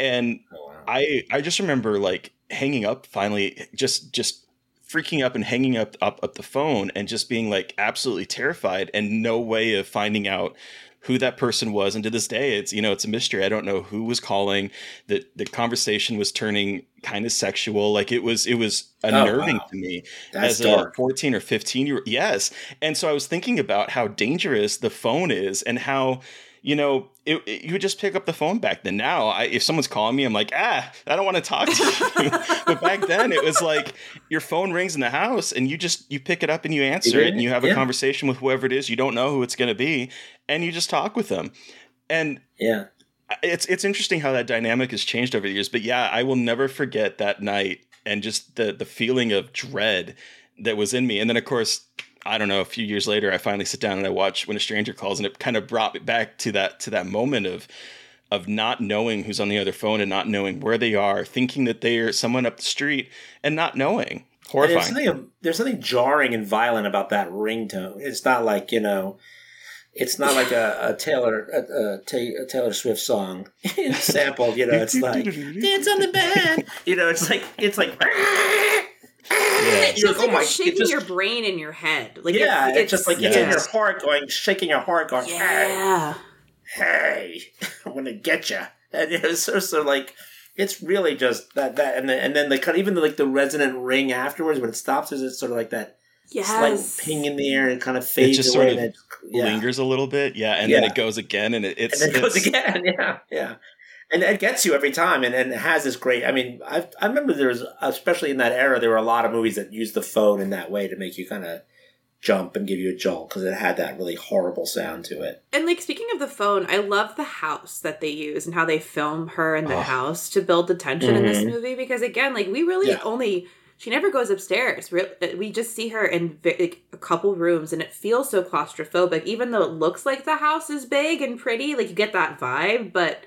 and Oh, wow. I I just remember like hanging up finally, just just freaking up and hanging up up up the phone and just being like absolutely terrified and no way of finding out who that person was. And to this day, it's you know it's a mystery. I don't know who was calling. That the conversation was turning kind of sexual. Like it was it was oh, unnerving wow. to me That's as dark. a 14 or 15 year yes and so i was thinking about how dangerous the phone is and how you know it, it- you would just pick up the phone back then now I, if someone's calling me i'm like ah i don't want to talk to you (laughs) but back then it was like your phone rings in the house and you just you pick it up and you answer it and you have a Yeah. conversation with whoever it is you don't know who it's going to be and you just talk with them and yeah. it's it's interesting how that dynamic has changed over the years. But yeah, I will never forget that night and just the the feeling of dread that was in me. And then of course, I don't know, a few years later I finally sit down and I watch When a Stranger Calls and it kind of brought me back to that to that moment of of not knowing who's on the other phone and not knowing where they are, thinking that they are someone up the street and not knowing. And there's Horrifying. something there's something jarring and violent about that ringtone. It's not like you know, it's not like a, a Taylor a, a, a Taylor Swift song (laughs) sampled. You know, it's like dance on the bed. You know, it's like it's like. (laughs) Yeah. You're just like, like oh my- it's shaking it just- your brain in your head. Like yeah, it's, it's, just like it's in your heart, going shaking your heart, going hey, yeah. hey, I'm gonna (laughs) get you. And it was so so like it's really just that that and then and then the kind even the, like the resonant ring afterwards when it stops is it's sort of like that Yes. slight ping in the air and it kind of fades It fades just away sort of and it, yeah. lingers a little bit, yeah, and then it goes again, and it, it's and then it goes it's- again. (laughs) Yeah, yeah. And it gets you every time, and, and it has this great. I mean, I I remember there was, especially in that era, there were a lot of movies that used the phone in that way to make you kind of jump and give you a jolt because it had that really horrible sound to it. And like speaking of the phone, I love the house that they use and how they film her in the Oh. house to build the tension in this Mhm. movie. Because again, like we really Yeah. only she never goes upstairs. Uh, We just see her in like, a couple rooms, and it feels so claustrophobic. Even though it looks like the house is big and pretty, like you get that vibe, but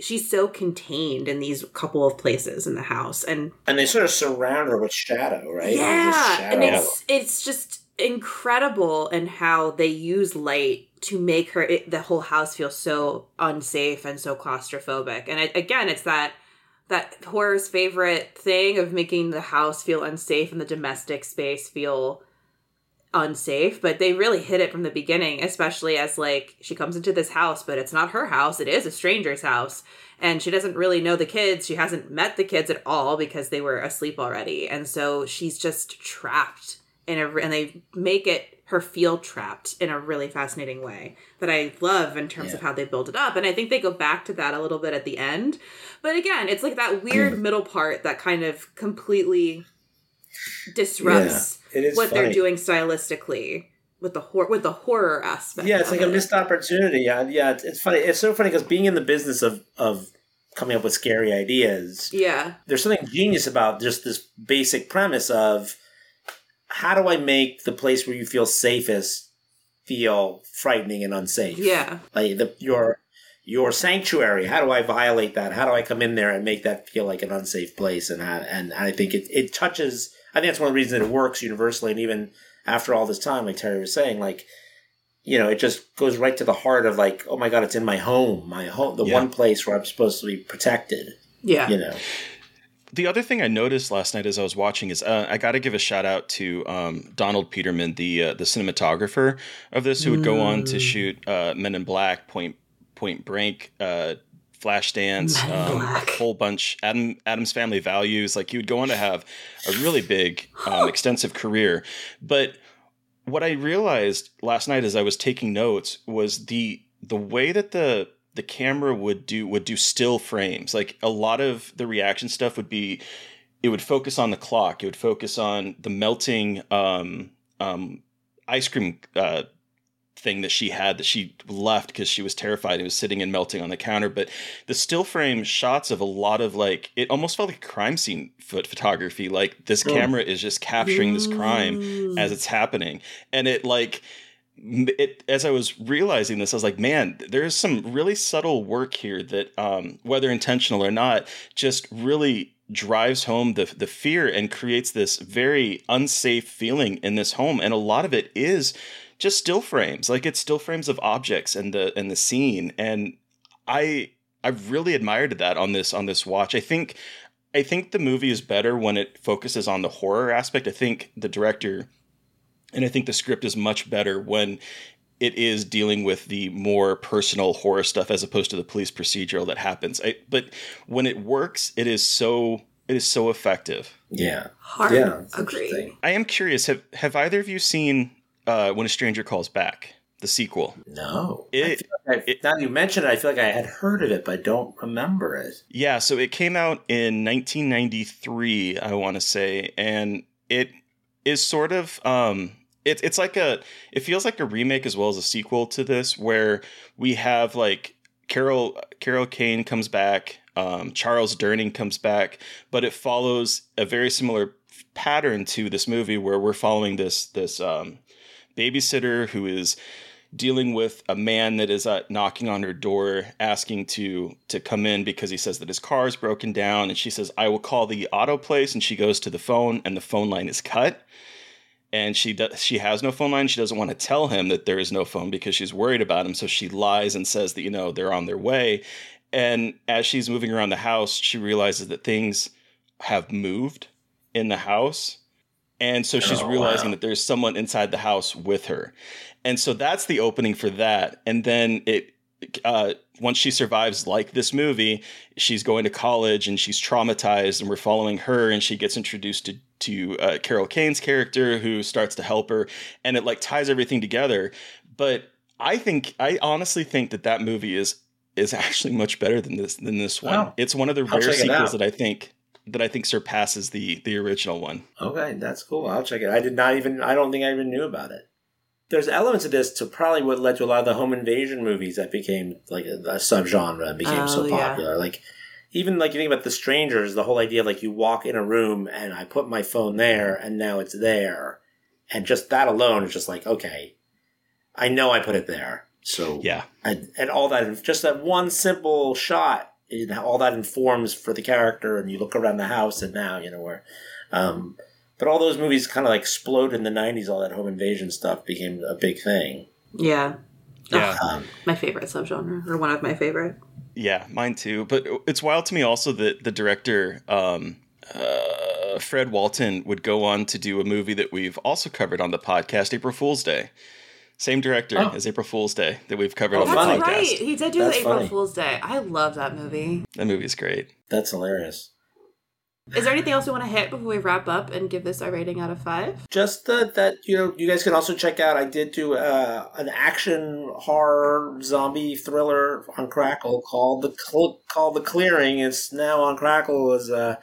she's so contained in these couple of places in the house, and And they sort of surround her with shadow, right? Yeah, and it's it's just incredible in how they use light to make her it, the whole house feel so unsafe and so claustrophobic. And again, it's that that horror's favorite thing of making the house feel unsafe and the domestic space feel unsafe but they really hit it from the beginning especially as like she comes into this house but it's not her house it is a stranger's house and she doesn't really know the kids she hasn't met the kids at all because they were asleep already and so she's just trapped in a and they make it her feel trapped in a really fascinating way that I love in terms of how they build it up and I think they go back to that a little bit at the end but again it's like that weird mm. middle part that kind of completely disrupts It what they're doing stylistically with the hor- with the horror aspect Yeah, it's like a missed opportunity. Yeah, yeah. It's, it's funny. It's so funny because being in the business of of coming up with scary ideas, yeah there's something genius about just this basic premise of how do I make the place where you feel safest feel frightening and unsafe? yeah like the your your sanctuary. How do I violate that? How do I come in there and make that feel like an unsafe place? And how, and I think it it touches. I think that's one of the reasons it works universally, and even after all this time, like Terry was saying, like you know, it just goes right to the heart of like, oh my god, it's in my home, my home, the Yeah. one place where I'm supposed to be protected. yeah You know, The other thing I noticed last night as I was watching is uh, I got to give a shout out to um, Donald Peterman, the uh, the cinematographer of this, who would go on to shoot uh, Men in Black, Point Point Break, uh, Flashdance, um, a whole bunch. Adam Addams Family Values. Like he would go on to have a really big, um, (gasps) extensive career. But what I realized last night as I was taking notes was the the way that the the camera would do would do still frames. Like a lot of the reaction stuff would be it would focus on the clock. It would focus on the melting um, um, ice cream uh, thing that she had that she left because she was terrified. It was sitting and melting on the counter. But the still frame shots of a lot of like it almost felt like crime scene foot photography. Like this camera is just capturing this crime as it's happening, and it like it as I was realizing this, I was like, man, there's some really subtle work here that, um, whether intentional or not, just really drives home the the fear and creates this very unsafe feeling in this home. And a lot of it is just still frames, like it's still frames of objects and the and the scene. And I I really admired that on this on this watch. I think I think the movie is better when it focuses on the horror aspect. I think the director and I think the script is much better when it is dealing with the more personal horror stuff as opposed to the police procedural that happens. I, but when it works, it is so it is so effective. yeah, hard yeah, agree. I am curious have have either of you seen uh, When a Stranger Calls Back, the sequel? No, It- like it- now you mention it, I feel like I had heard of it, but I don't remember it. Yeah, so it came out in 1993, I want to say, and it is sort of um it, it's like a it feels like a remake as well as a sequel to this where we have like Carol Carol Kane comes back, um, Charles Durning comes back, but it follows a very similar pattern to this movie where we're following this this um, babysitter who is dealing with a man that is uh, knocking on her door asking to to come in because he says that his car is broken down. And she says I will call the auto place. And she goes to the phone and the phone line is cut. And she does she has no phone line. She doesn't want to tell him that there is no phone because she's worried about him. So she lies and says that you know they're on their way. And as she's moving around the house she realizes that things have moved in the house and so she's Oh, realizing wow. that there's someone inside the house with her and so that's the opening for that and then it uh, once she survives like this movie, she's going to college and she's traumatized, and we're following her, and she gets introduced to to uh, Carol Kane's character who starts to help her, and it like ties everything together. But I think I honestly think that that movie is is actually much better than this than this one. Wow. It's one of the I'll rare check it out. sequels that I think that I think surpasses the the original one. Okay, that's cool. I'll check it. I did not even. I don't think I even knew about it. There's elements of this to probably what led to a lot of the home invasion movies that became like uh, a, a subgenre and became so Oh, yeah. popular. Like even like you think about the strangers, the whole idea of like you walk in a room and I put my phone there and now it's there, and just that alone is just like okay, I know I put it there. So Yeah, and, and all that just that one simple shot and how all that informs for the character and you look around the house and now you know where um but all those movies kind of like exploded in the 90s all that home invasion stuff became a big thing Yeah. yeah. um, My favorite subgenre, or one of my favorite. Yeah, mine too. But it's wild to me also that the director, um, uh, Fred Walton, would go on to do a movie that we've also covered on the podcast, April Fool's Day. Same director Oh. as April Fool's Day that we've covered Oh, on the funny. That's podcast. right. He did do That's April funny. Fool's Day. I love that movie. That movie is great. that's hilarious Is there anything else you want to hit before we wrap up and give this our rating out of five? just that that you know you guys can also check out i did do uh, an action horror zombie thriller on crackle called the Cl- called the clearing it's now on crackle as a,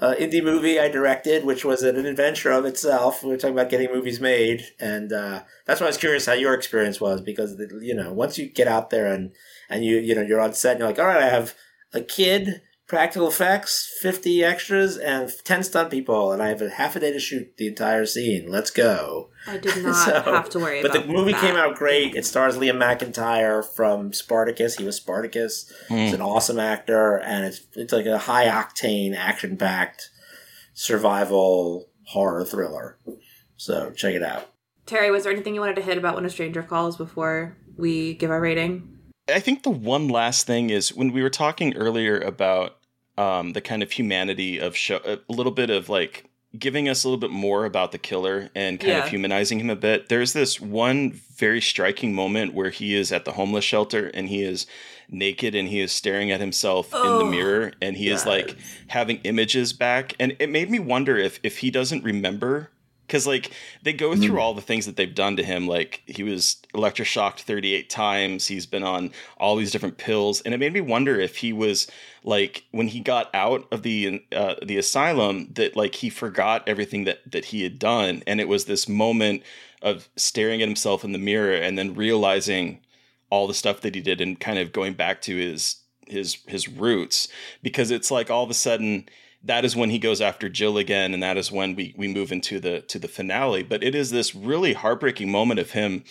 a indie movie i directed which was an adventure of itself. We were talking about getting movies made and uh, that's why i was curious how your experience was because you know once you get out there and and you you know you're on set and you're like all right i have a kid practical effects, 50 extras, and 10 stunt people, and I have a half a day to shoot the entire scene. Let's go. I did not (laughs) So- have to worry about that. But the movie that. came out great. It stars Liam McIntyre from Spartacus. He was Spartacus. Hmm. He's an awesome actor, and it's it's like a high octane, action packed survival horror thriller. So check it out. Terry, was there anything you wanted to hit about When a Stranger Calls before we give our rating? I think the one last thing is when we were talking earlier about um, the kind of humanity of show, a little bit of like giving us a little bit more about the killer and kind Yeah. of humanizing him a bit. There's this one very striking moment where he is at the homeless shelter and he is naked and he is staring at himself in Oh, the mirror and he is like having images back and it made me wonder if if he doesn't remember because like they go through all the things that they've done to him. Like he was electroshocked 38 times. He's been on all these different pills. And it made me wonder if he was like when he got out of the uh, the asylum that like he forgot everything that that he had done. And it was this moment of staring at himself in the mirror and then realizing all the stuff that he did and kind of going back to his his his roots. Because it's like all of a sudden that is when he goes after Jill again, and that is when we we move into the to the finale. But it is this really heartbreaking moment of him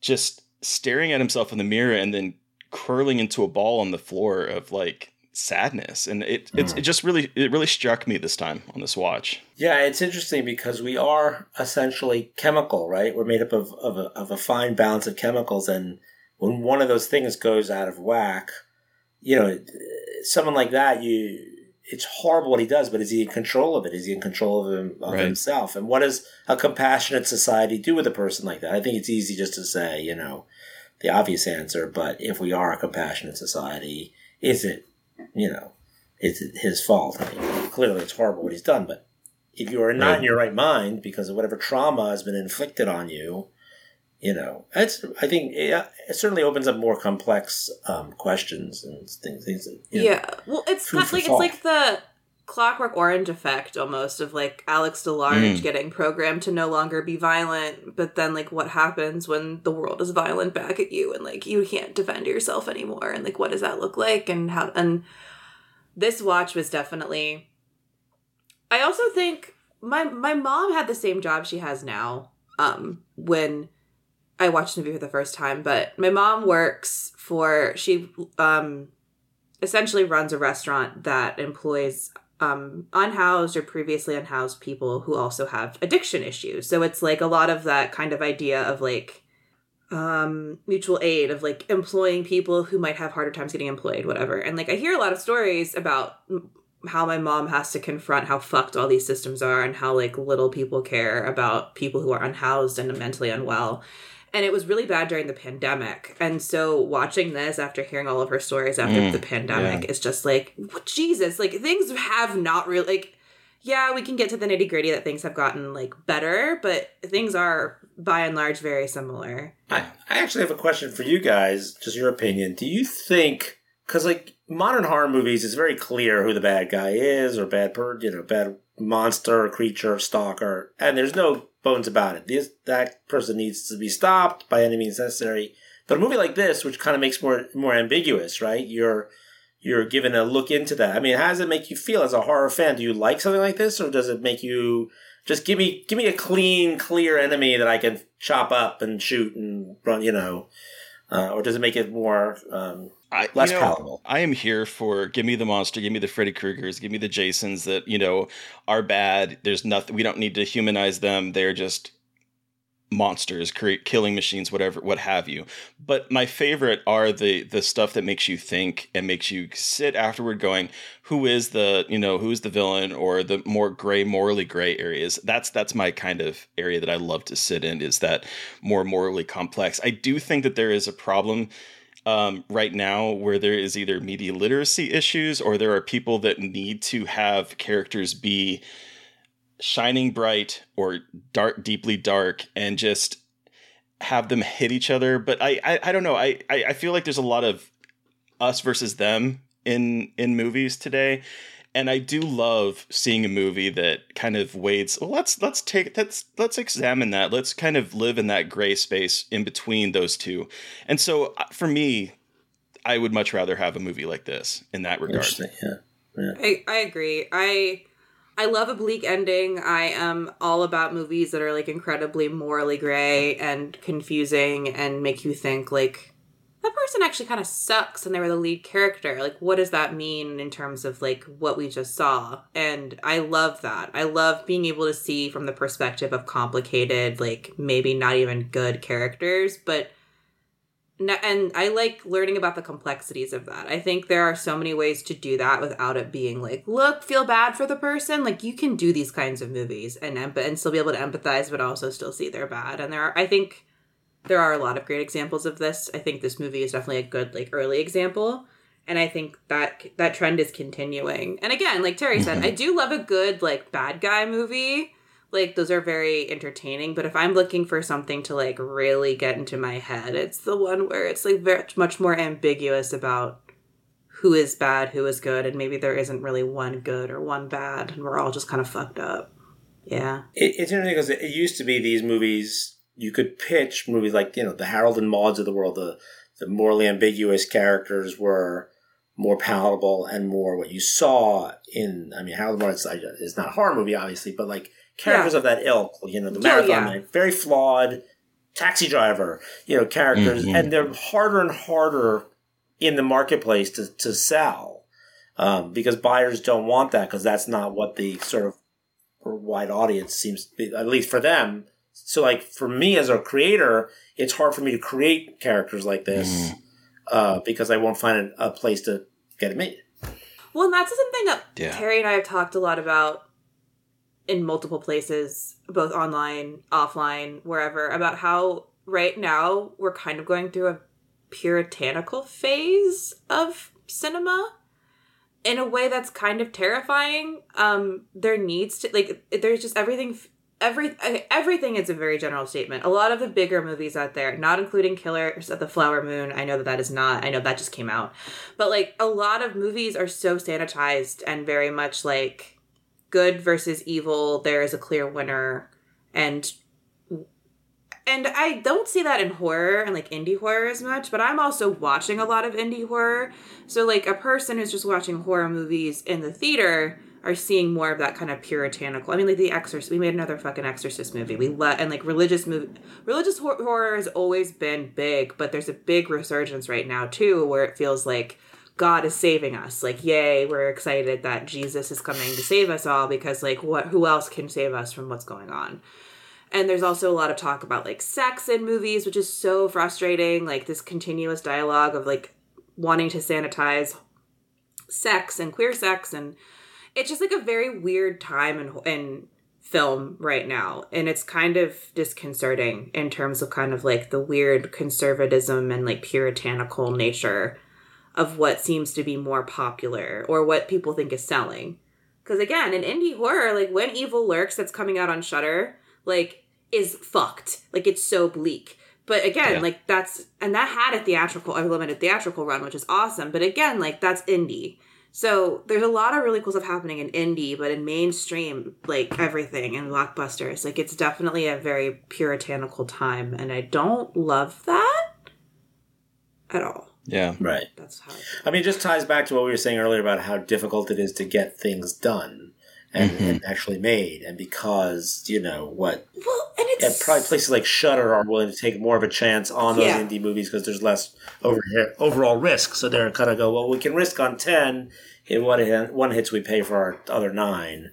just staring at himself in the mirror and then curling into a ball on the floor of like sadness. And it it's, it mm. just really it really struck me this time on this watch. Yeah, it's interesting because we are essentially chemical, right? We're made up of, of, a, of a fine balance of chemicals. And when one of those things goes out of whack, you know, someone like that, you, it's horrible what he does, but is he in control of it? Is he in control of, him, of Right. himself? And what does a compassionate society do with a person like that? I think it's easy just to say, you know, the obvious answer, but if we are a compassionate society, is it, you know, is it his fault? I mean, clearly it's horrible what he's done, but if you are not in your right mind because of whatever trauma has been inflicted on you, you know, it's, I think it, it certainly opens up more complex um, questions and things. things that, you know, Yeah. Well, it's Food not for like it's like the Clockwork Orange effect almost of like Alex DeLarge Mm. getting programmed to no longer be violent, but then like what happens when the world is violent back at you and like you can't defend yourself anymore and like what does that look like and how and this watch was definitely I also think my my mom had the same job she has now um when I watched the movie for the first time, but my mom works for she um essentially runs a restaurant that employs um unhoused or previously unhoused people who also have addiction issues. So it's like a lot of that kind of idea of like um mutual aid of like employing people who might have harder times getting employed whatever and like i hear a lot of stories about how my mom has to confront how fucked all these systems are and how like little people care about people who are unhoused and mentally unwell and it was really bad during the pandemic. And so watching this after hearing all of her stories after Mm, the pandemic yeah. is just like what- Jesus, like things have not really like yeah, we can get to the nitty gritty that things have gotten like better, but things are by and large very similar. I, I actually have a question for you guys, just your opinion. Do you think, because like modern horror movies, it's very clear who the bad guy is or bad bird, you know, bad monster, creature, stalker, and there's no bones about it. This that person needs to be stopped by any means necessary. But a movie like this, which kind of makes more more ambiguous, right? You're you're given a look into that. I mean, how does it make you feel as a horror fan? Do you like something like this, or does it make you just give me give me a clean, clear enemy that I can chop up and shoot and run? You know, uh, or does it make it more? Um, I, Less you know, palatable. I am here for give me the monster, give me the Freddy Kruegers, give me the Jasons that you know are bad. There's nothing. We don't need to humanize them. They're just monsters, create killing machines, whatever, what have you. But my favorite are the the stuff that makes you think and makes you sit afterward going, who is the you know who is the villain or the more gray, morally gray areas. That's that's my kind of area that I love to sit in. Is that more morally complex? I do think that there is a problem um, right now where there is either media literacy issues or there are people that need to have characters be shining bright or dark, deeply dark, and just have them hit each other. But I, I, I don't know. I, I, I feel like there's a lot of us versus them in in movies today. And I do love seeing a movie that kind of waits. Well, let's let's take let's let's examine that. Let's kind of live in that gray space in between those two. And so uh, for me, I would much rather have a movie like this in that regard. interesting. Yeah. I, I agree. I I love a bleak ending. I am all about movies that are like incredibly morally gray and confusing and make you think like that person actually kind of sucks and they were the lead character. Like what does that mean in terms of like what we just saw? And I love that. I love being able to see from the perspective of complicated like maybe not even good characters, but and I like learning about the complexities of that. I think there are so many ways to do that without it being like, look, feel bad for the person. Like you can do these kinds of movies and and still be able to empathize, but also still see they're bad. And there are, I think, there are a lot of great examples of this. I think this movie is definitely a good like early example, and I think that that trend is continuing. And again, like Terry said, I mm-hmm. do love a good like bad guy movie. Like those are very entertaining. But if i'm looking for something to like really get into my head it's the one where it's like very much more ambiguous about who is bad who is good. And maybe there isn't really one good or one bad. And we're all just kind of fucked up. Yeah. It, it's interesting because it, it used to be these movies you could pitch movies like you know the Harold and Maudes of the world. The the morally ambiguous characters were more palatable and more what you saw in. I mean, Harold and Maudes is not a horror movie, obviously, but like characters Yeah. of that ilk. You know, the Oh, marathon yeah. man, very flawed taxi driver. You know, characters, Mhm. and they're harder and harder in the marketplace to to sell. Um, because buyers don't want that because that's not what the sort of wide audience seems to be, at least for them. So, like for me as a creator, it's hard for me to create characters like this uh, because I won't find a, a place to get it made. well and that's something that Yeah. terry and i have talked a lot about in multiple places both online offline wherever about how right now we're kind of going through a puritanical phase of cinema in a way that's kind of terrifying um there needs to like there's just everything every everything is a very general statement a lot of the bigger movies out there not including killers of the flower moon i know that that is not i know that just came out but like a lot of movies are so sanitized and very much like good versus evil there is a clear winner and and I don't see that in horror and like indie horror as much, but I'm also watching a lot of indie horror. So like a person who's just watching horror movies in the theater are seeing more of that kind of puritanical. I mean, like The Exorcist. We made another fucking Exorcist movie. We let and like religious movie, religious hor- horror has always been big, but there's a big resurgence right now too, where it feels like God is saving us. Like, yay, we're excited that Jesus is coming to save us all because like what? Who else can save us from what's going on? And there's also a lot of talk about like sex in movies, which is so frustrating. Like this continuous dialogue of like wanting to sanitize sex and queer sex, and it's just like a very weird time in in film right now and it's kind of disconcerting in terms of kind of like the weird conservatism and like puritanical nature of what seems to be more popular or what people think is selling. Because again in indie horror like when evil lurks that's coming out on Shudder like is fucked. Like it's so bleak. But again Yeah. like that's and that had a theatrical a limited theatrical run which is awesome but again like that's indie so there's a lot of really cool stuff happening in indie, but in mainstream, like everything in blockbusters, like it's definitely a very puritanical time, and I don't love that at all. Yeah. Right. That's how. I. I mean, it just ties back to what we were saying earlier about how difficult it is to get things done and, Mhm. and actually made, and because you know what, Well, and yeah, it's probably places like Shudder are willing to take more of a chance on those Yeah. indie movies because there's less over overall risk. So they're kind of go, well, we can risk on ten. Hit what hit, one hits we pay for our other nine.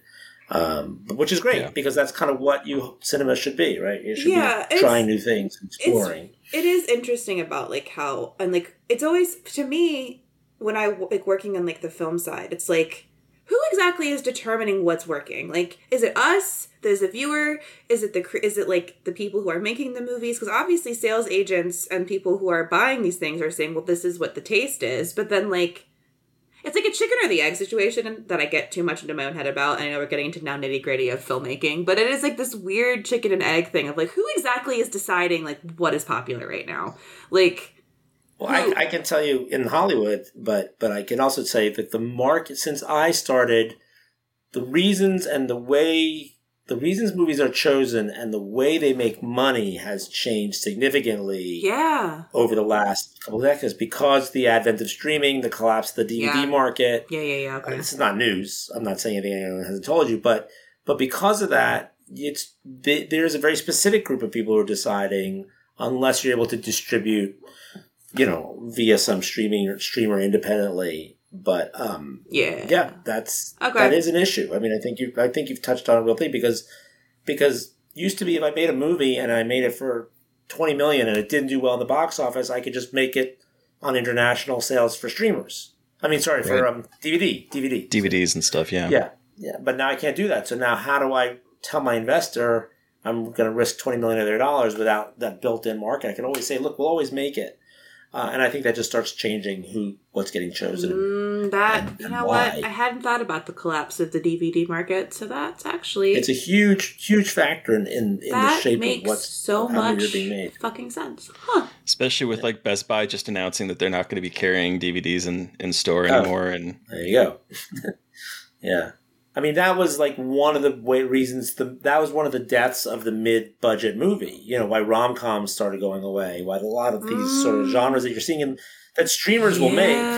Um, which is great Yeah. because that's kind of what you cinema should be, right? It should Yeah, be trying new things, exploring. it is interesting about like how and like it's always to me when I like working on like the film side, it's like who exactly is determining what's working? Like, is it us? Is the viewer? Is it the is it like the people who are making the movies? Because obviously, sales agents and people who are buying these things are saying, "Well, this is what the taste is." But then, like, it's like a chicken or the egg situation that I get too much into my own head about. I know we're getting into now nitty gritty of filmmaking, but it is like this weird chicken and egg thing of like who exactly is deciding like what is popular right now? Like, Well, I, I can tell you in Hollywood, but but I can also say that the market since I started, the reasons and the way the reasons movies are chosen and the way they make money has changed significantly yeah, over the last couple of decades because the advent of streaming, the collapse of the DVD Yeah. market. yeah, yeah, yeah. Okay. This is not news. I'm not saying anything anyone hasn't told you, but but because of that, it's there's a very specific group of people who are deciding unless you're able to distribute, you know, via some streaming or streamer independently. But um, Yeah, yeah, that's Okay. that is an issue. I mean, I think you I think you've touched on a real thing because because used to be if I made a movie and I made it for twenty million and it didn't do well in the box office, I could just make it on international sales for streamers. I mean, sorry for um, DVD, DVD, DVDs and stuff. Yeah. Yeah, yeah. But now I can't do that. So now, how do I tell my investor I'm going to risk twenty million of their dollars without that built-in market? I can always say, look, we'll always make it. Uh, and I think that just starts changing who what's getting chosen. Mm, that and- you and know why. what? I hadn't thought about the collapse of the DVD market, so that's actually It's a huge, huge factor in, in, in the that shape of what's so how movies much are being made. fucking sense, huh? Especially with like Best Buy just announcing that they're not going to be carrying DVDs in, in store Oh. anymore. And There you go. (laughs) yeah. I mean, that was like one of the way, reasons. The, that was one of the deaths of the mid-budget movie. You know, why rom-coms started going away. Why a lot of these sort of Mm. genres that you're seeing in, that streamers will make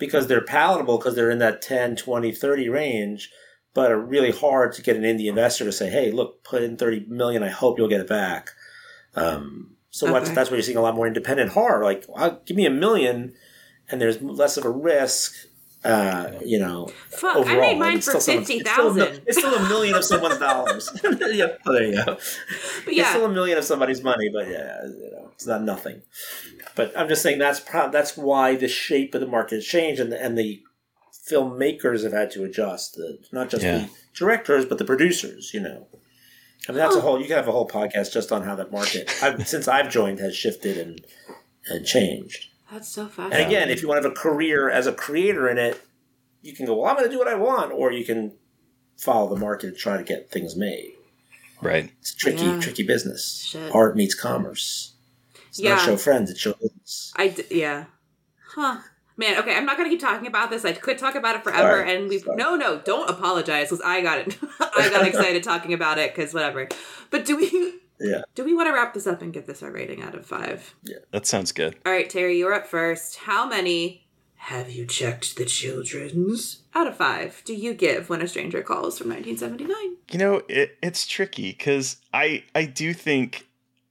because they're palatable because they're in that 10, 20, 30 range, but are really hard to get an indie investor to say, "Hey, look, put in 30 million. I hope you'll get it back." Um, so Okay. that's why you're seeing a lot more independent horror. Like, well, give me a million, and there's less of a risk. Uh, you know, Fuck, overall, I made mine it's for still someone's- fifty it's still a mil- thousand. It's still a million of someone's dollars. (laughs) (laughs) yeah, oh, there you go. But It's still a million of somebody's money, but yeah, you know, it's not nothing. But I'm just saying that's pro- that's why the shape of the market has changed, and the, and the filmmakers have had to adjust. The, not just Yeah. the directors, but the producers. You know, I mean that's a whole. You can have a whole podcast just on how that market, I've, since I've joined, has shifted and and changed. That's so And again, if you want to have a career as a creator in it, you can go, well, I'm going to do what I want, or you can follow the market and try to get things made. right. It's a tricky, Yeah. tricky business. Shit. Art meets commerce. It's Yeah. not show friends, it's show business. I d- yeah, huh. Man, okay, I'm not gonna keep talking about this. I could talk about it forever, Sorry, and we no, no, don't apologize because I got it. (laughs) I got excited talking about it because whatever. But do we Yeah. do we want to wrap this up and give this a rating out of five? Yeah. That sounds good. All right, Terry, you're up first. How many have you checked the children's out of five do you give when a stranger calls from 1979? You know, it, it's tricky because I I do think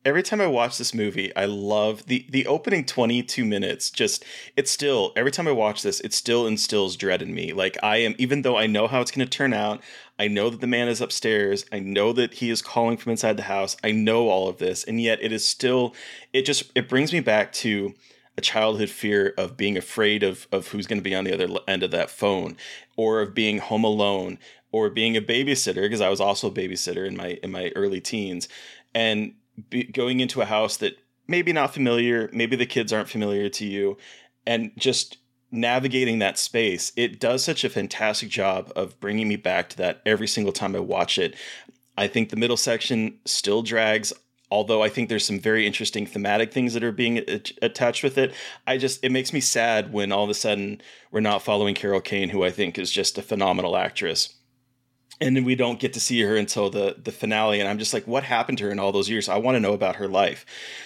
every time I watch this movie, I love the the opening twenty two minutes. Just it's still every time I watch this, it still instills dread in me. Like I am, even though I know how it's going to turn out, I know that the man is upstairs. I know that he is calling from inside the house. I know all of this, and yet it is still. It just it brings me back to a childhood fear of being afraid of of who's going to be on the other end of that phone or of being home alone or being a babysitter because I was also a babysitter in my in my early teens and be, going into a house that maybe not familiar, maybe the kids aren't familiar to you and just navigating that space. It does such a fantastic job of bringing me back to that every single time I watch it. I think the middle section still drags although I think there's some very interesting thematic things that are being attached with it. I just it makes me sad when all of a sudden we're not following Carol Kane, who I think is just a phenomenal actress. And we don't get to see her until the the finale, and I'm just like, what happened to her in all those years? I want to know about her life.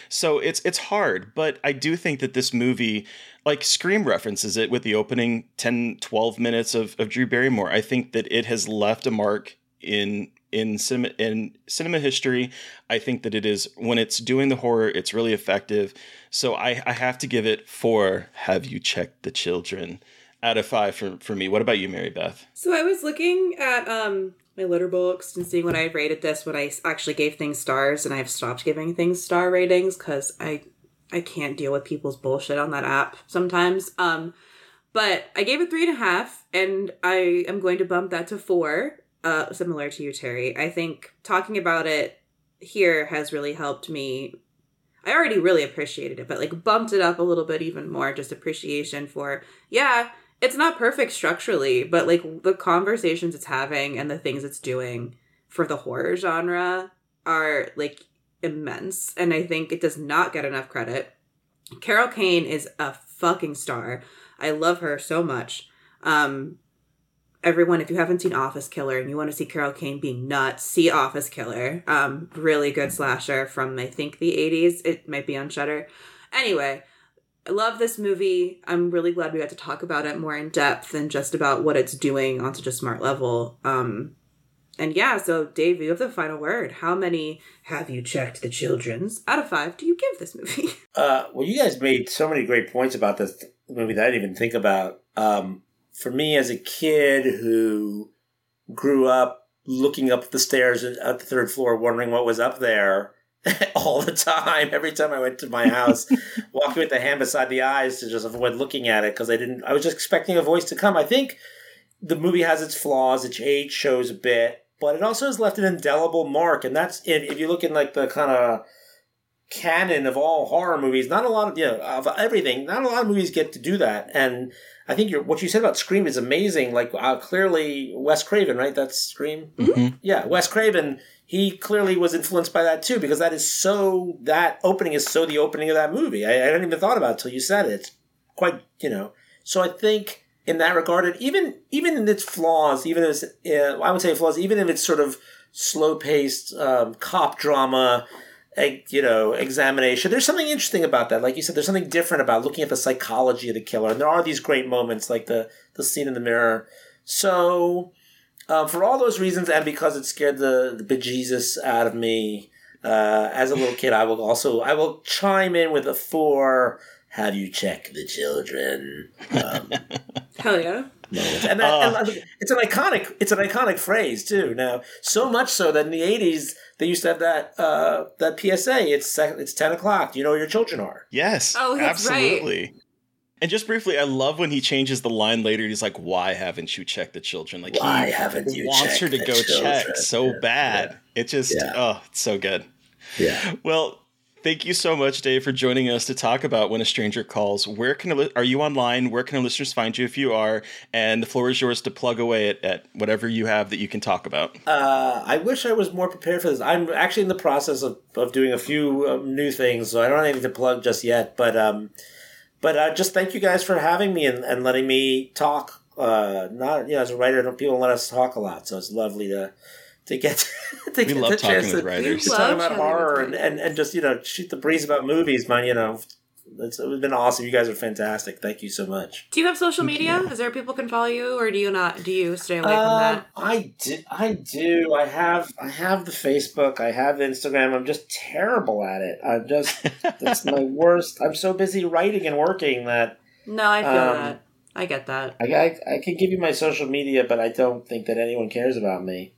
So it's it's hard, but I do think that this movie, like Scream references it with the opening 10, 12 minutes of, of Drew Barrymore. I think that it has left a mark in in cinema in cinema history. I think that it is when it's doing the horror, it's really effective. So I, I have to give it four. Have you checked the children? Out of five for for me. What about you, Mary Beth? So I was looking at um my Letterboxd and seeing what I rated this when I actually gave things stars, and I've stopped giving things star ratings because I I can't deal with people's bullshit on that app sometimes. Um, but I gave it three and a half, and I am going to bump that to four uh, similar to you, Terry. I think talking about it here has really helped me. I already really appreciated it, but like bumped it up a little bit even more. Just appreciation for, yeah, it's not perfect structurally, but like the conversations it's having and the things it's doing for the horror genre are like immense. And I think it does not get enough credit. Carol Kane is a fucking star. I love her so much. Um, everyone, if you haven't seen Office Killer and you want to see Carol Kane being nuts, see Office Killer. Um, really good slasher from I think the 80s. It might be on Shudder. Anyway, I love this movie. I'm really glad we got to talk about it more in depth than just about what it's doing on such a smart level. Um, and yeah, so Dave, you have the final word. How many have you checked the children's out of five do you give this movie? (laughs) Uh, well, you guys made so many great points about this movie that I didn't even think about. Um, for me as a kid who grew up looking up the stairs at the third floor, wondering what was up there (laughs) all the time. Every time I went to my house, (laughs) walking with the hand beside the eyes to just avoid looking at it because I didn't. I was just expecting a voice to come. I think the movie has its flaws. Its age shows a bit, but it also has left an indelible mark. And that's if, if you look in like the kind of canon of all horror movies. Not a lot of you know of everything. Not a lot of movies get to do that. And I think what you said about Scream is amazing. Like uh, clearly Wes Craven, right? That's Scream. Mm-hmm. Yeah, Wes Craven. He clearly was influenced by that too, because that is so. That opening is so the opening of that movie. I, I hadn't even thought about it until you said it. It's quite, you know. So I think in that regard, and even even in its flaws, even as uh, I would say flaws, even if it's sort of slow paced um, cop drama you know examination there's something interesting about that like you said there's something different about looking at the psychology of the killer and there are these great moments like the the scene in the mirror so um, for all those reasons and because it scared the, the bejesus out of me uh, as a little kid i will also i will chime in with a four have you checked the children um, (laughs) hell yeah and, that, uh, and it's an iconic it's an iconic phrase too now so much so that in the 80s they used to have that uh, that PSA. It's it's ten o'clock. Do you know where your children are? Yes. Oh, absolutely. Right. And just briefly, I love when he changes the line later. He's like, "Why haven't you checked the children?" Like, why he haven't you wants her to go children? check so yeah. bad. Yeah. It just, yeah. oh, it's so good. Yeah. Well, Thank you so much, Dave, for joining us to talk about When a Stranger Calls. Where can are you online? Where can our listeners find you if you are? And the floor is yours to plug away at, at whatever you have that you can talk about. Uh, I wish I was more prepared for this. I'm actually in the process of, of doing a few um, new things, so I don't have anything to plug just yet. But um, but uh, just thank you guys for having me and, and letting me talk. Uh, not you know as a writer, people let us talk a lot, so it's lovely to to get (laughs) to we get love the talking chance with to, writers. to talk about horror and, and, and just you know shoot the breeze about movies man you know it's, it's been awesome. You guys are fantastic. Thank you so much. Do you have social media? is there people can follow you or do you not do you stay away um, from that? I do i do. I have i have the facebook. I have instagram. I'm just terrible at it. I'm just (laughs) that's my worst. I'm so busy writing and working that no i feel um, that. I get that. I, I, I can give you my social media, but I don't think that anyone cares about me.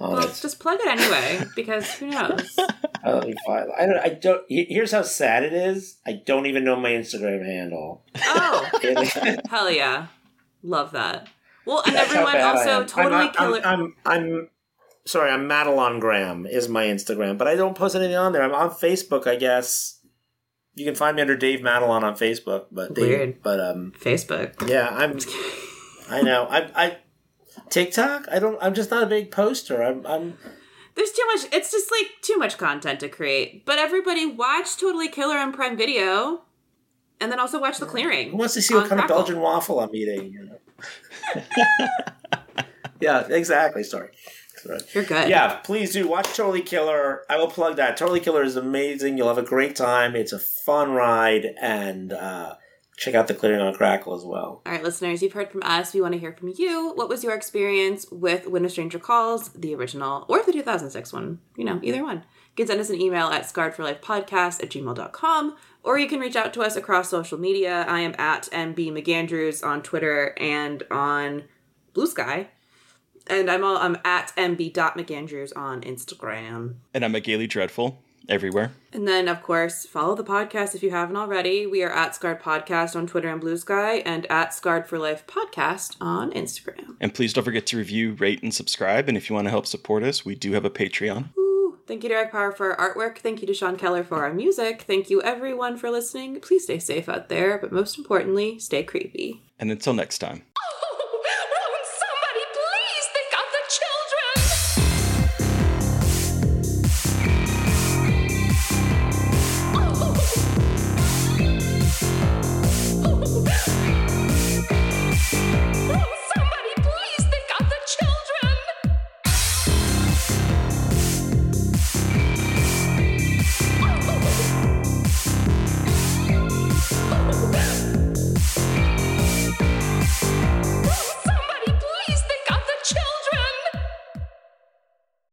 Oh, well, just plug it anyway, because who knows? (laughs) I don't. I don't. Here's how sad it is. I don't even know my Instagram handle. Oh, (laughs) (laughs) hell yeah, love that. Well, and That's everyone also totally I'm, killer. I'm, I'm, I'm sorry. I'm Matalon Graham is my Instagram, but I don't post anything on there. I'm on Facebook, I guess. You can find me under Dave Matalon on Facebook, but Dave, Weird. But um, Facebook. yeah, I'm. I know. I, I TikTok. I don't. I'm just not a big poster. I'm. I'm There's too much. It's just like too much content to create. But everybody watch Totally Killer on Prime Video, and then also watch The Clearing. who wants to see what kind Crackle. of Belgian waffle I'm eating? You know? (laughs) yeah, exactly. Sorry. Sorry. You're good. Yeah, please do watch Totally Killer. I will plug that. Totally Killer is amazing. You'll have a great time. It's a fun ride, and uh, check out the Clearing on Crackle as well. All right, listeners, you've heard from us. We want to hear from you. What was your experience with When a Stranger Calls, the original, or the 2006 one? You know, either one. You can send us an email at scarredforlifepodcast at gmail.com, or you can reach out to us across social media. I am at MB McAndrews on Twitter and on Bluesky. And I'm all, I'm at mb.mcandrews on Instagram. And I'm a Gaily Dreadful everywhere. And then, of course, follow the podcast if you haven't already. We are at Scarred Podcast on Twitter and Bluesky, and at Scarred for Life Podcast on Instagram. And please don't forget to review, rate, and subscribe. And if you want to help support us, we do have a Patreon. Woo. Thank you to Eric Power for our artwork. Thank you to Sean Keller for our music. Thank you, everyone, for listening. Please stay safe out there, but most importantly, stay creepy. And until next time.